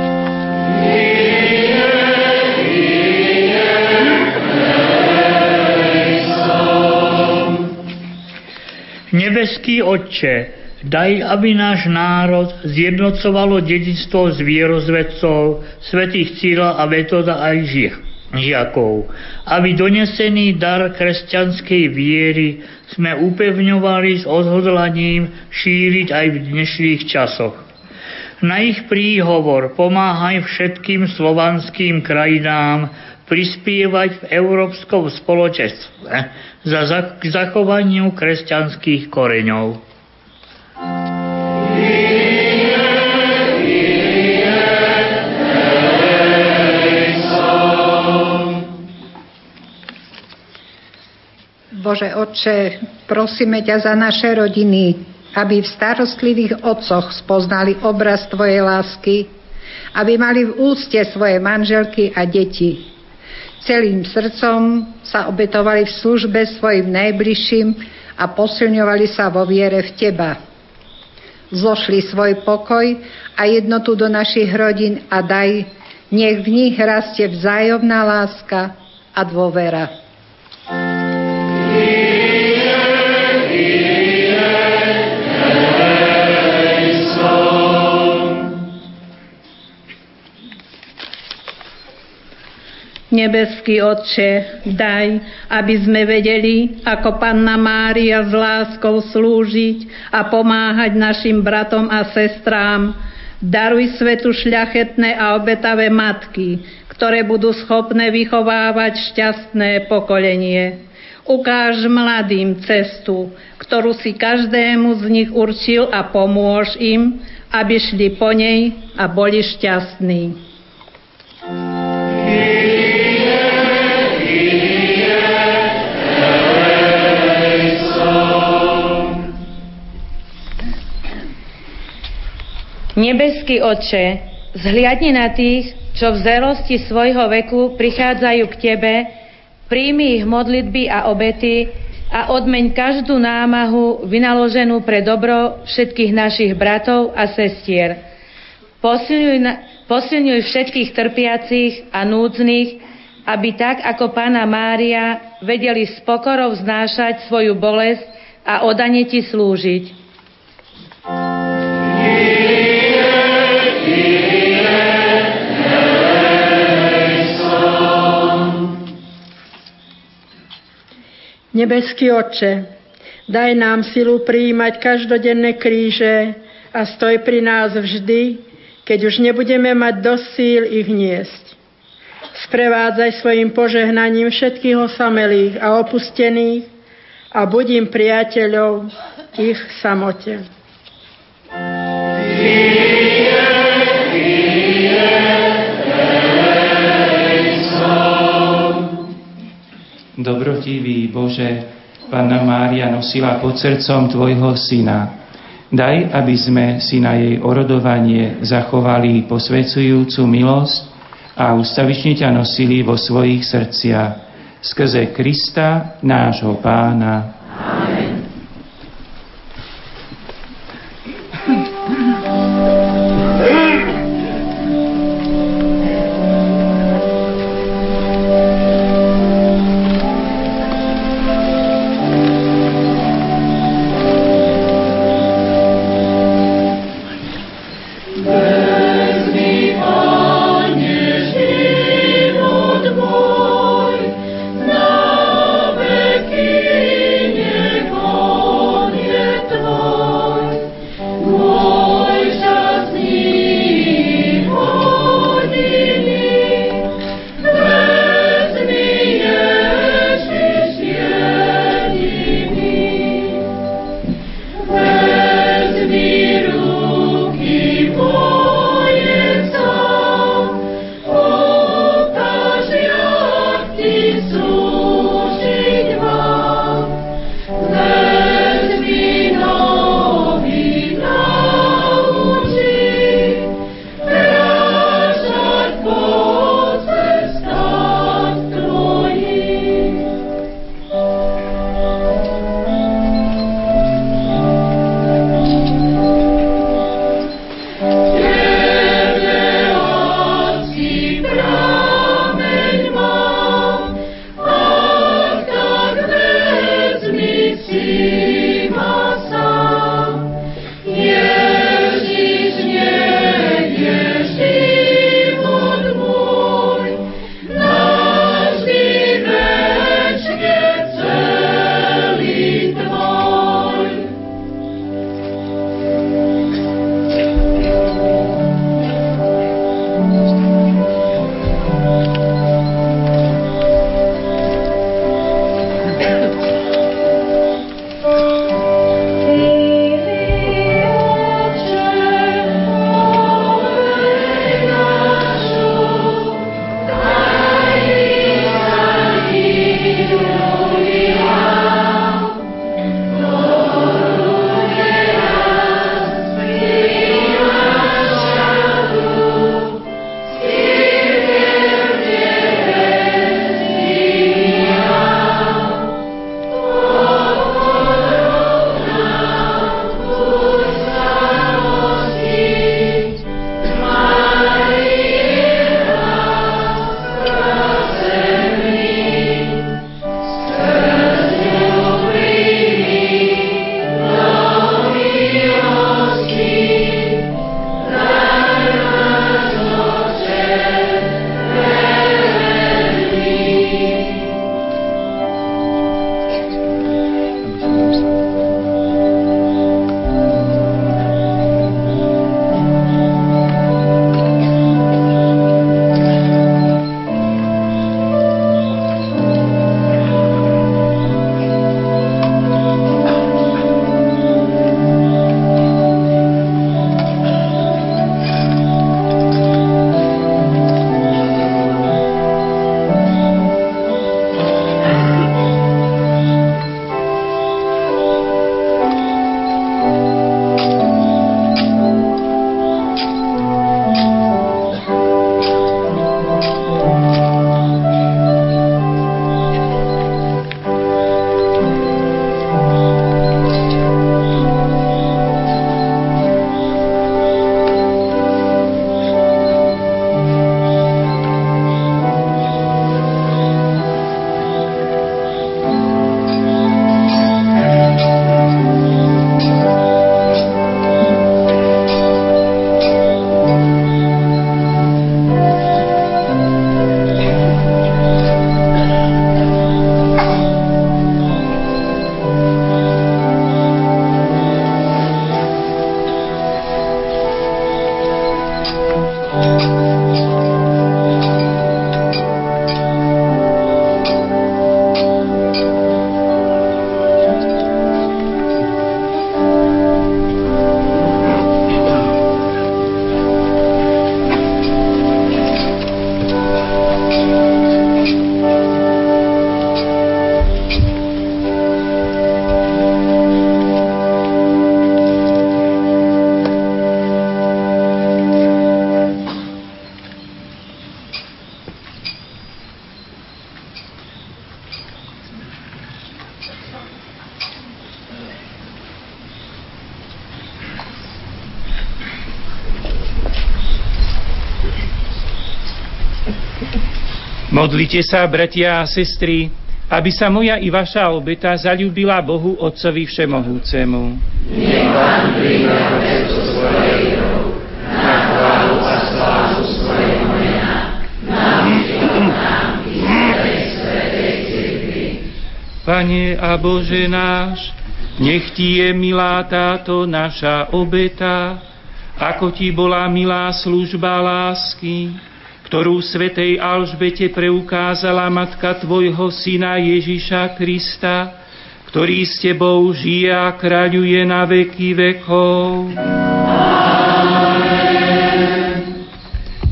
Otče, daj, aby náš národ zjednocovalo dedictvo z vierozvedcov, svetých Cíla a Metoda aj žiakov, aby donesený dar kresťanskej viery sme upevňovali s odhodlaním šíriť aj v dnešných časoch. Na ich príhovor pomáhaj všetkým slovanským krajinám prispievať v európskom spoločenstve za zachovaniu kresťanských koreňov. Bože Otče, prosíme ťa za naše rodiny, aby v starostlivých otcoch spoznali obraz Tvojej lásky, aby mali v úste svoje manželky a deti. Celým srdcom sa obetovali v službe svojim najbližším a posilňovali sa vo viere v Teba. Zlošli svoj pokoj a jednotu do našich rodín a daj, nech v nich rastie vzájomná láska a dôvera. Nebeský Otče, daj, aby sme vedeli, ako Panna Mária s láskou slúžiť a pomáhať našim bratom a sestrám. Daruj svetu šľachetné a obetavé matky, ktoré budú schopné vychovávať šťastné pokolenie. Ukáž mladým cestu, ktorú si každému z nich určil a pomôž im, aby šli po nej a boli šťastní. Nebeský Oče, zhliadni na tých, čo v zelosti svojho veku prichádzajú k Tebe, príjmi ich modlitby a obety a odmeň každú námahu vynaloženú pre dobro všetkých našich bratov a sestier. Posilňuj, posilňuj všetkých trpiacich a núdznych, aby tak ako Pána Mária vedeli s pokorou znášať svoju bolesť a odane Ti slúžiť. Nebeský Otče, daj nám silu prijímať každodenné kríže a stoj pri nás vždy, keď už nebudeme mať dosť síl ich niesť. Sprevádzaj svojim požehnaním všetkých osamelých a opustených a budím priateľov ich samote. Dobrotivý Bože, Panna Mária nosila pod srdcom Tvojho Syna. Daj, aby sme si na jej orodovanie zachovali posvedzujúcu milosť a ustavične ťa nosili vo svojich srdciach. Skrze Krista, nášho Pána. Modlite sa, bratia a sestry, aby sa moja i vaša obeta zalúbila Bohu Otcovi Všemohúcemu. Nech Pán príjme obetu svojej na chválu a slávu svojho mena, na nám i svetej cirkvi. Pane a Bože náš, nech Ti je milá táto naša obeta, ako Ti bola milá služba lásky, ktorú svetej Alžbete preukázala matka Tvojho syna Ježiša Krista, ktorý s Tebou žije a kráľuje na veky vekov. Amen.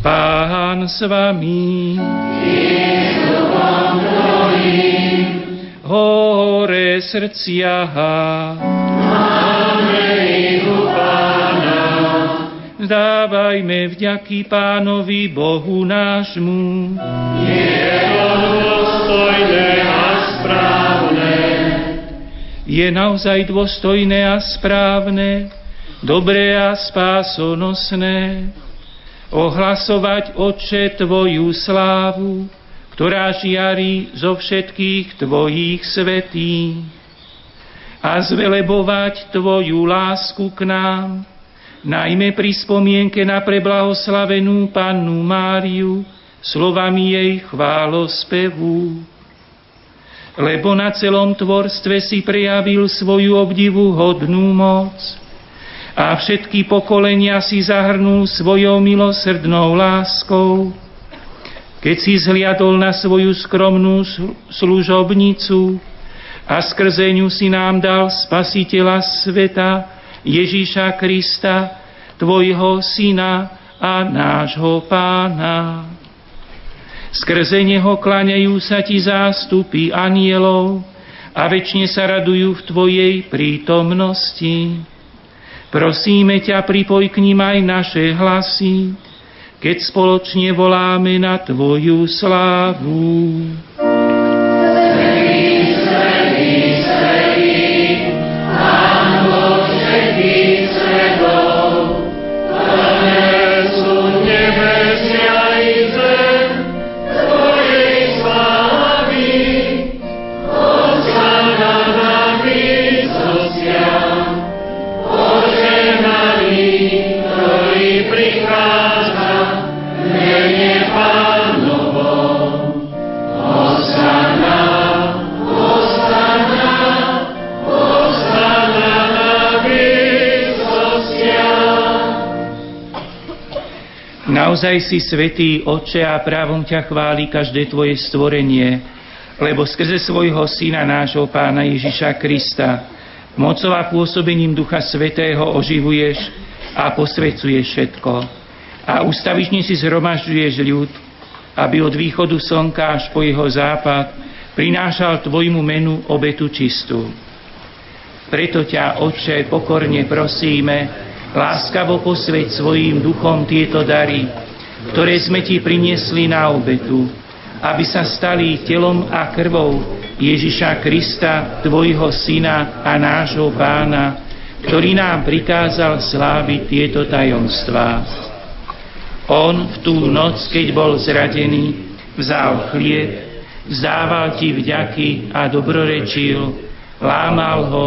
Pán s Vami. Hore srdcia. Vzdávajme vďaky Pánovi Bohu nášmu. Je to dôstojné a správne. Je naozaj dôstojné a správne, dobré a spásonosné ohlasovať, Otče, Tvoju slávu, ktorá žiari zo všetkých Tvojich svetých a zvelebovať Tvoju lásku k nám, najmä pri spomienke na preblahoslavenú pannu Máriu, slovami jej chválospevu. Lebo na celom tvorstve si prejavil svoju obdivu hodnú moc a všetky pokolenia si zahrnul svojou milosrdnou láskou, keď si zhliadol na svoju skromnú služobnicu a skrze ňu si nám dal spasiteľa sveta, Ježíša Krista, Tvojho Syna a nášho Pána. Skrze Neho klaňajú sa Ti zástupy anielov a väčšine sa radujú v Tvojej prítomnosti. Prosíme ťa, pripoj k ním aj naše hlasy, keď spoločne voláme na Tvoju slávu. Naozaj si svetý Oče a právom ťa chváli každé tvoje stvorenie, lebo skrze svojho Syna nášho Pána Ježiša Krista mocou a pôsobením Ducha Svetého oživuješ a posvecuješ všetko. A ustavične si zhromažďuješ ľud, aby od východu slnka až po jeho západ prinášal tvojmu menu obetu čistú. Preto ťa, Otče, pokorne prosíme, Láskavo posveď svojim duchom tieto dary, ktoré sme ti priniesli na obetu, aby sa stali telom a krvou Ježiša Krista, tvojho syna a nášho pána, ktorý nám prikázal sláviť tieto tajomstvá. On v tú noc, keď bol zradený, vzal chlieb, vzdával ti vďaky a dobrorečil, lámal ho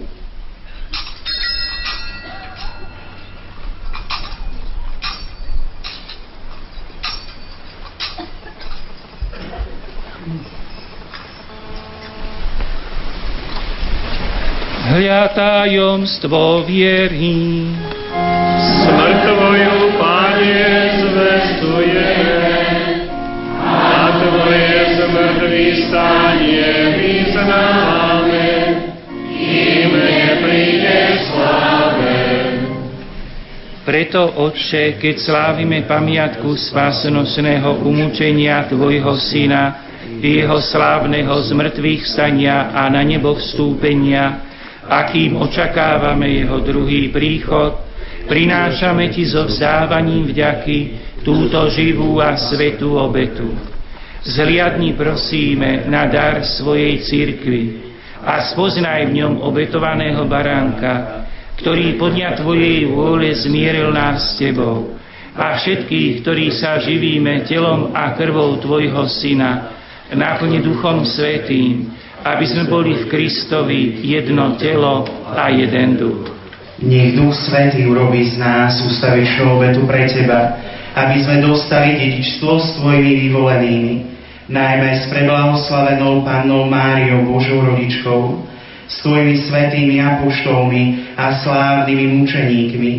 Hľa tajomstvo viery. Smrť Tvoju, Pane, zvestujeme a Tvoje zmrtvý stanie vyznáme, kým nepríde sláve. Preto, Otče, keď slávime pamiatku spásnostného umúčenia Tvojho Syna, jeho slávneho zmrtvých stania a na nebo vstúpenia, akým očakávame jeho druhý príchod, prinášame ti so vzdávaním vďaky túto živú a svetú obetu. Zliadni prosíme na dar svojej cirkvi a spoznaj v ňom obetovaného baránka, ktorý podňa Tvojej vôle zmieril nás s Tebou a všetkých, ktorí sa živíme telom a krvou Tvojho Syna, náplne Duchom Svetým, aby sme boli v Kristovi jedno telo a jeden duch. Nech Duch Svetý urobí z nás ústavičnú obetu pre Teba, aby sme dostali dedičstvo s Tvojimi vyvolenými, najmä s preblahoslavenou Pannou Máriou Božou rodičkou, s Tvojimi svetými apoštolmi a slávnymi mučeníkmi,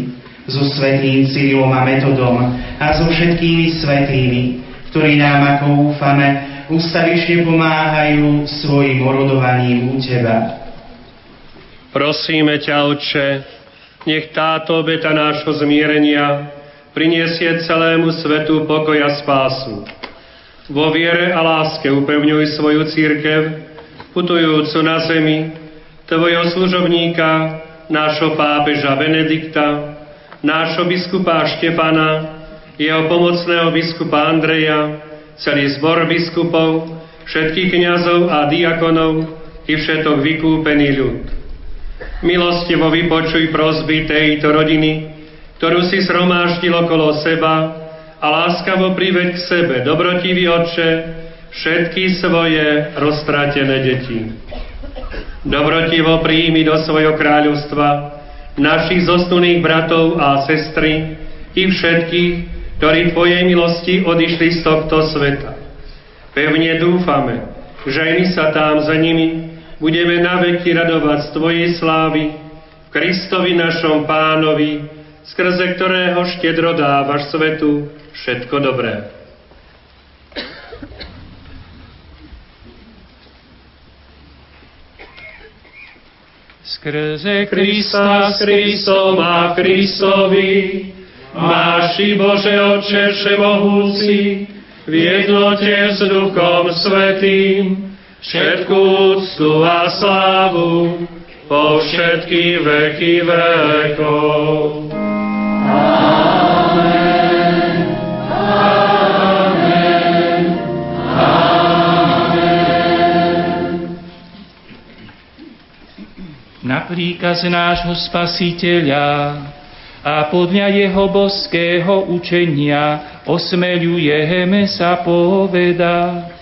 so svetým Cyrilom a Metodom a so všetkými svetými, ktorí nám, ako úfame, ústavične pomáhajú svojim orodovaním u Teba. Prosíme ťa, Otče, nech táto obeta nášho zmierenia priniesie celému svetu pokoj a spásu. Vo viere a láske upevňuj svoju církev, putujúcu na zemi, tvojho služobníka, nášho pápeža Benedikta, nášho biskupa Štepana, jeho pomocného biskupa Andreja, celý zbor biskupov, všetkých kniazov a diakonov i všetok vykúpený ľud. Milostivo vypočuj prosby tejto rodiny, ktorú si zhromáždil okolo seba a láskavo priveď k sebe, dobrotivý Otče, všetky svoje roztratené deti. Dobrotivo príjmi do svojho kráľovstva našich zosnulých bratov a sestry i všetkých, ktorí Tvojej milosti odišli z tohto sveta. Pevne dúfame, že aj my sa tam za nimi budeme naveky radovať z Tvojej slávy v Kristovi našom pánovi, skrze ktorého štedro dávaš svetu všetko dobré. Skrze Krista, s Kristom a Kristovi, Máš Bože Oče Všemohúci, v jednote s Duchom Svetým, všetkú úctu a slávu po všetky veky vekov. Na príkaz nášho Spasiteľa a podľa jeho boského učenia osmeľujeme sa povedať.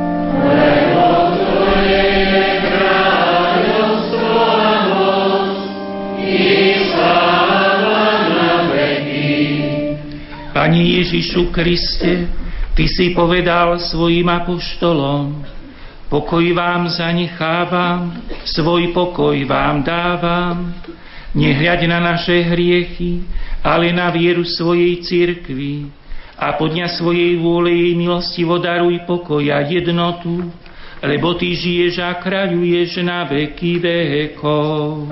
Pani Ježišu Kriste, Ty si povedal svojim apoštolom, pokoj vám zanechávam, svoj pokoj vám dávam, nehľaď na naše hriechy, ale na vieru svojej cirkvi a podňa svojej vôle jej milosti daruj pokoj a jednotu, lebo Ty žiješ a kráľuješ na veky vekov.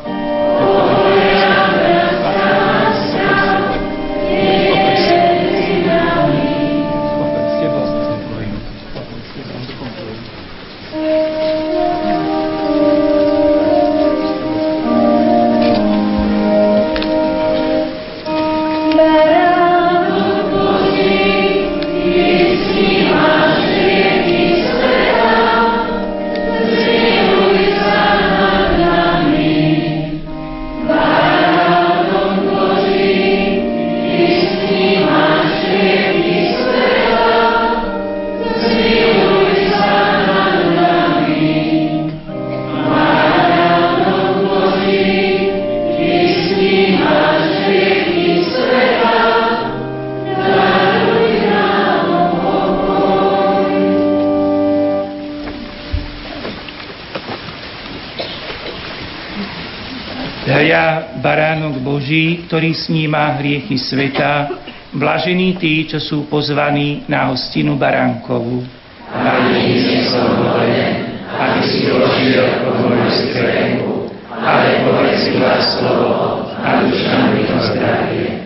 Boží, ktorý sníma hriechy sveta, blažení tí, čo sú pozvaní na hostinu Baránkovú. Pane, som hoden, aby si došiel moju strechu, ale povedz iba slovo a duša mi to zdravie.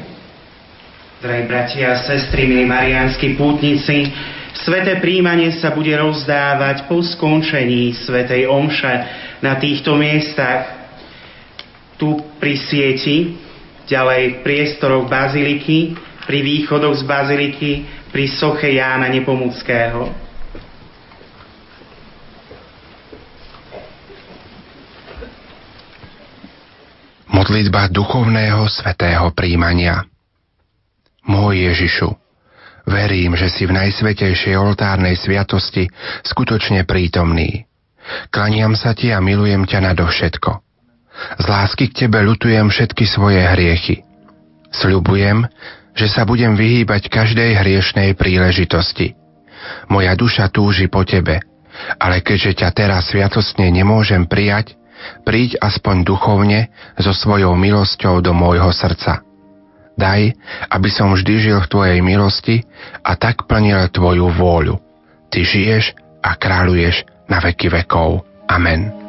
Drahí bratia a sestry, milí marianskí pútnici, Sveté príjmanie sa bude rozdávať po skončení Svetej Omše na týchto miestach. Tu pri sieti ďalej v priestoroch baziliky, pri východoch z baziliky, pri soche Jána Nepomuckého. Modlitba duchovného svetého príjmania Môj Ježišu, verím, že si v najsvetejšej oltárnej sviatosti skutočne prítomný. Klaniam sa ti a milujem ťa nadovšetko. Z lásky k Tebe ľutujem všetky svoje hriechy. Sľubujem, že sa budem vyhýbať každej hriešnej príležitosti. Moja duša túži po Tebe, ale keďže ťa teraz sviatostne nemôžem prijať, príď aspoň duchovne so svojou milosťou do môjho srdca. Daj, aby som vždy žil v Tvojej milosti a tak plnil Tvoju vôľu. Ty žiješ a kráľuješ na veky vekov. Amen.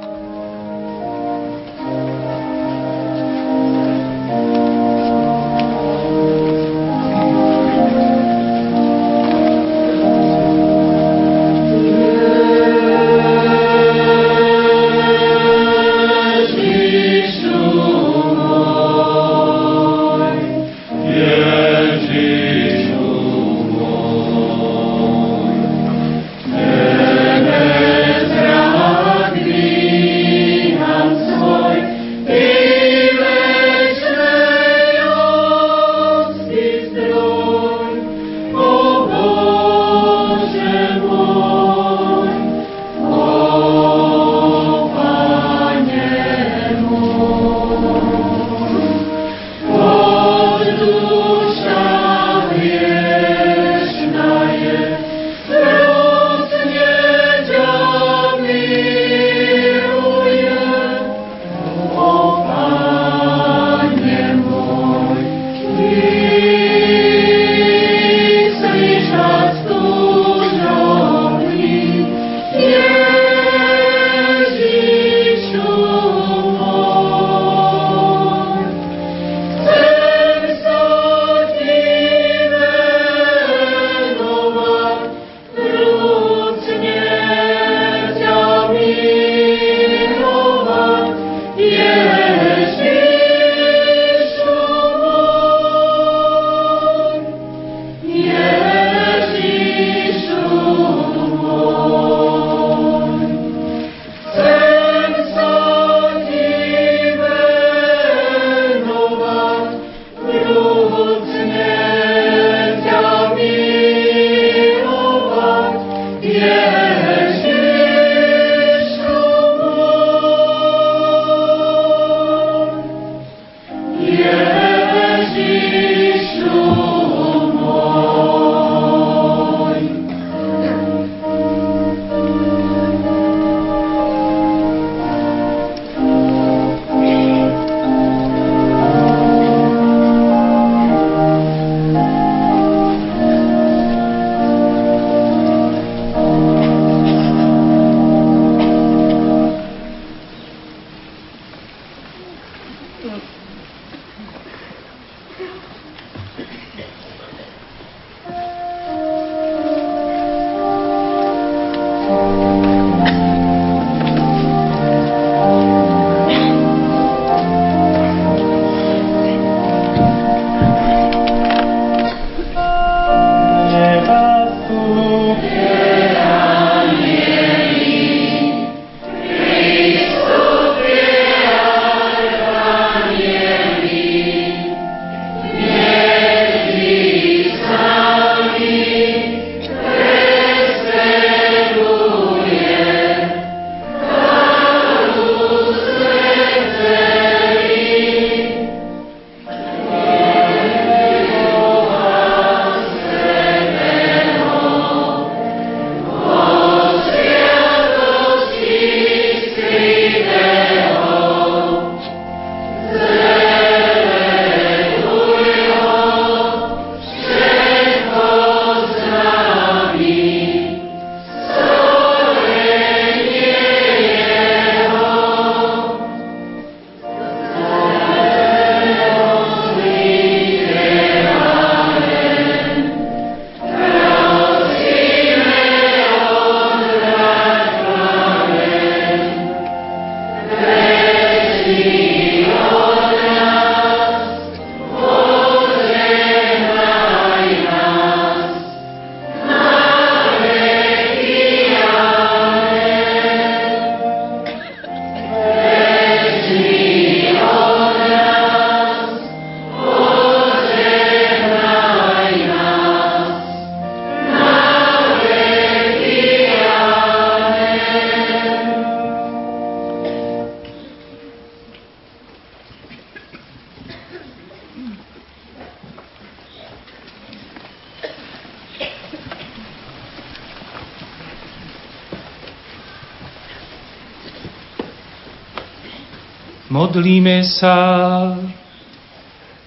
Modlíme sa.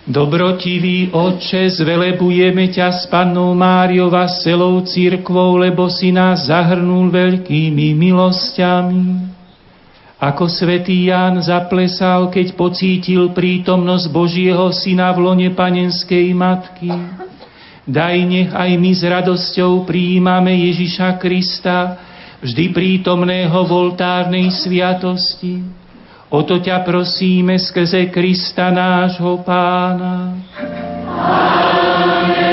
Dobrotivý Oče, zvelebujeme ťa s Pannou Máriou a celou církvou, lebo si nás zahrnul veľkými milosťami. Ako svätý Ján zaplesal, keď pocítil prítomnosť Božieho Syna v lone panenskej matky. Daj nech aj my s radosťou prijímame Ježiša Krista, vždy prítomného v oltárnej sviatosti O to ťa prosíme skrze Krista nášho Pána. Amen.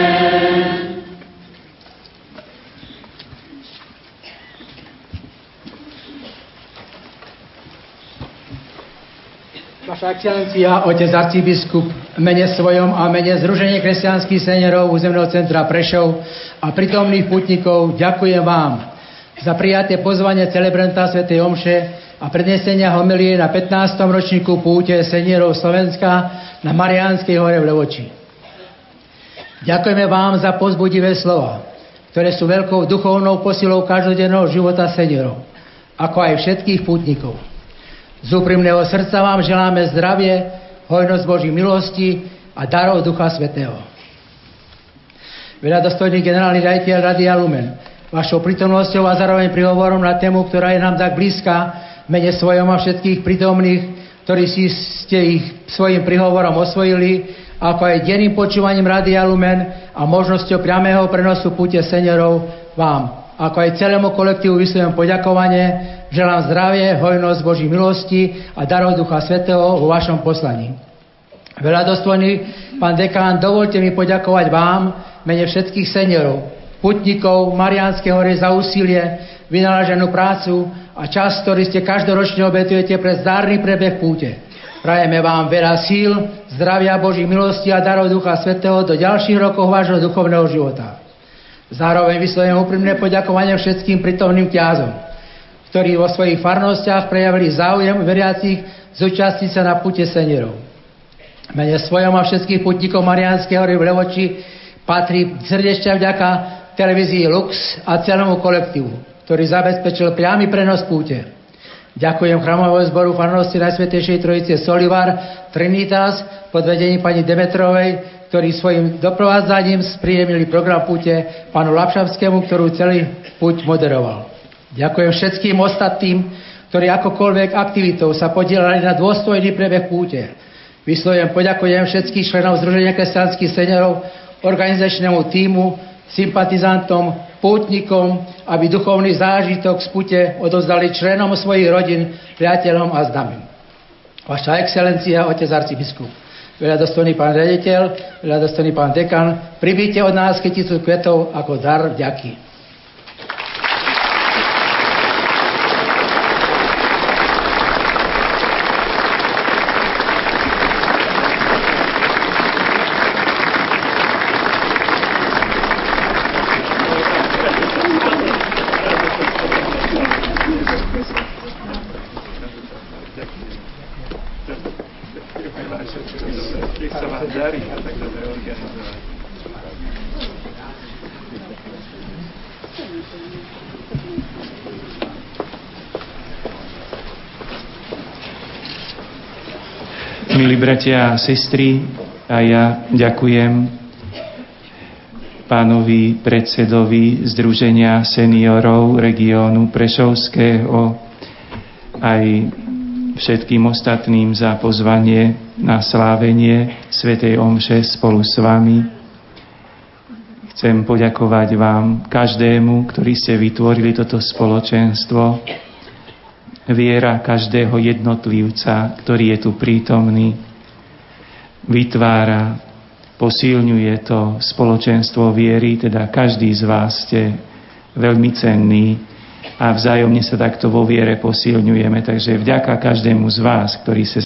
Vaša excelencia, otec arcibiskup, mene svojom a mene Združenie kresťanských seniorov územného centra Prešov a prítomných putníkov ďakujem vám za prijaté pozvanie celebranta Sv. Omše a prednesenia homilie na 15. ročníku púte senierov Slovenska na Mariánskej hore v Levoči. Ďakujeme vám za pozbudivé slova, ktoré sú veľkou duchovnou posilou každodenného života senierov, ako aj všetkých pútnikov. Z úprimného srdca vám želáme zdravie, hojnosť Boží milosti a darov Ducha Svetého. Veľa dostojný generálny rajiteľ Radia Lumen, vašou prítomnosťou a zároveň prihovorom na tému, ktorá je nám tak blízka, mene svojom a všetkých prítomných, ktorí si ste ich svojim prihovorom osvojili, ako aj denným počúvaním Rady Lumen a možnosťou priamého prenosu púte seniorov vám. Ako aj celému kolektívu vyslovujem poďakovanie, želám zdravie, hojnosť Boží milosti a darov Ducha Svetého vo vašom poslaní. Veľa dostojný pán dekán, dovolte mi poďakovať vám, mene všetkých seniorov, putníkov Mariánskej hory za úsilie, vynaloženú prácu a čas, ktorý ste každoročne obetujete pre zdárny prebeh púte. Prajeme vám veľa síl, zdravia Božích milosti a darov Ducha Svetého do ďalších rokov vášho duchovného života. Zároveň vyslovujem úprimné poďakovanie všetkým prítomným kňazom, ktorí vo svojich farnostiach prejavili záujem veriacich zúčastniť sa na pute senierov. Mene svojom a všetkých putníkov Mariánskej hory v Levoči patrí srdečne vďaka televízii Lux a celému kolektívu ktorý zabezpečil priamy prenos púte. Ďakujem chramového zboru farnosti Najsvetejšej Trojice Solivar Trinitas pod vedením pani Demetrovej, ktorí svojim doprovádzaním spríjemnili program púte pánu Lapšavskému, ktorú celý púť moderoval. Ďakujem všetkým ostatným, ktorí akokoľvek aktivitou sa podielali na dôstojný prebeh púte. Vyslovujem poďakujem všetkých členov Združenia kresťanských seniorov, organizačnému týmu, sympatizantom, pútnikom, aby duchovný zážitok z pute odozdali členom svojich rodín, priateľom a známym. Vaša excelencia, otec arcibiskup, veľa dostojný pán rediteľ, veľa dostojný pán dekan, pribíte od nás kyticu kvetov ako dar vďaky. Milí bratia a sestry, a ja ďakujem pánovi predsedovi Združenia seniorov regiónu Prešovského aj všetkým ostatným za pozvanie na slávenie Svetej Omše spolu s vami. Chcem poďakovať vám každému, ktorý ste vytvorili toto spoločenstvo, viera každého jednotlivca, ktorý je tu prítomný, vytvára, posilňuje to spoločenstvo viery, teda každý z vás ste veľmi cenný a vzájomne sa takto vo viere posilňujeme. Takže vďaka každému z vás, ktorý sa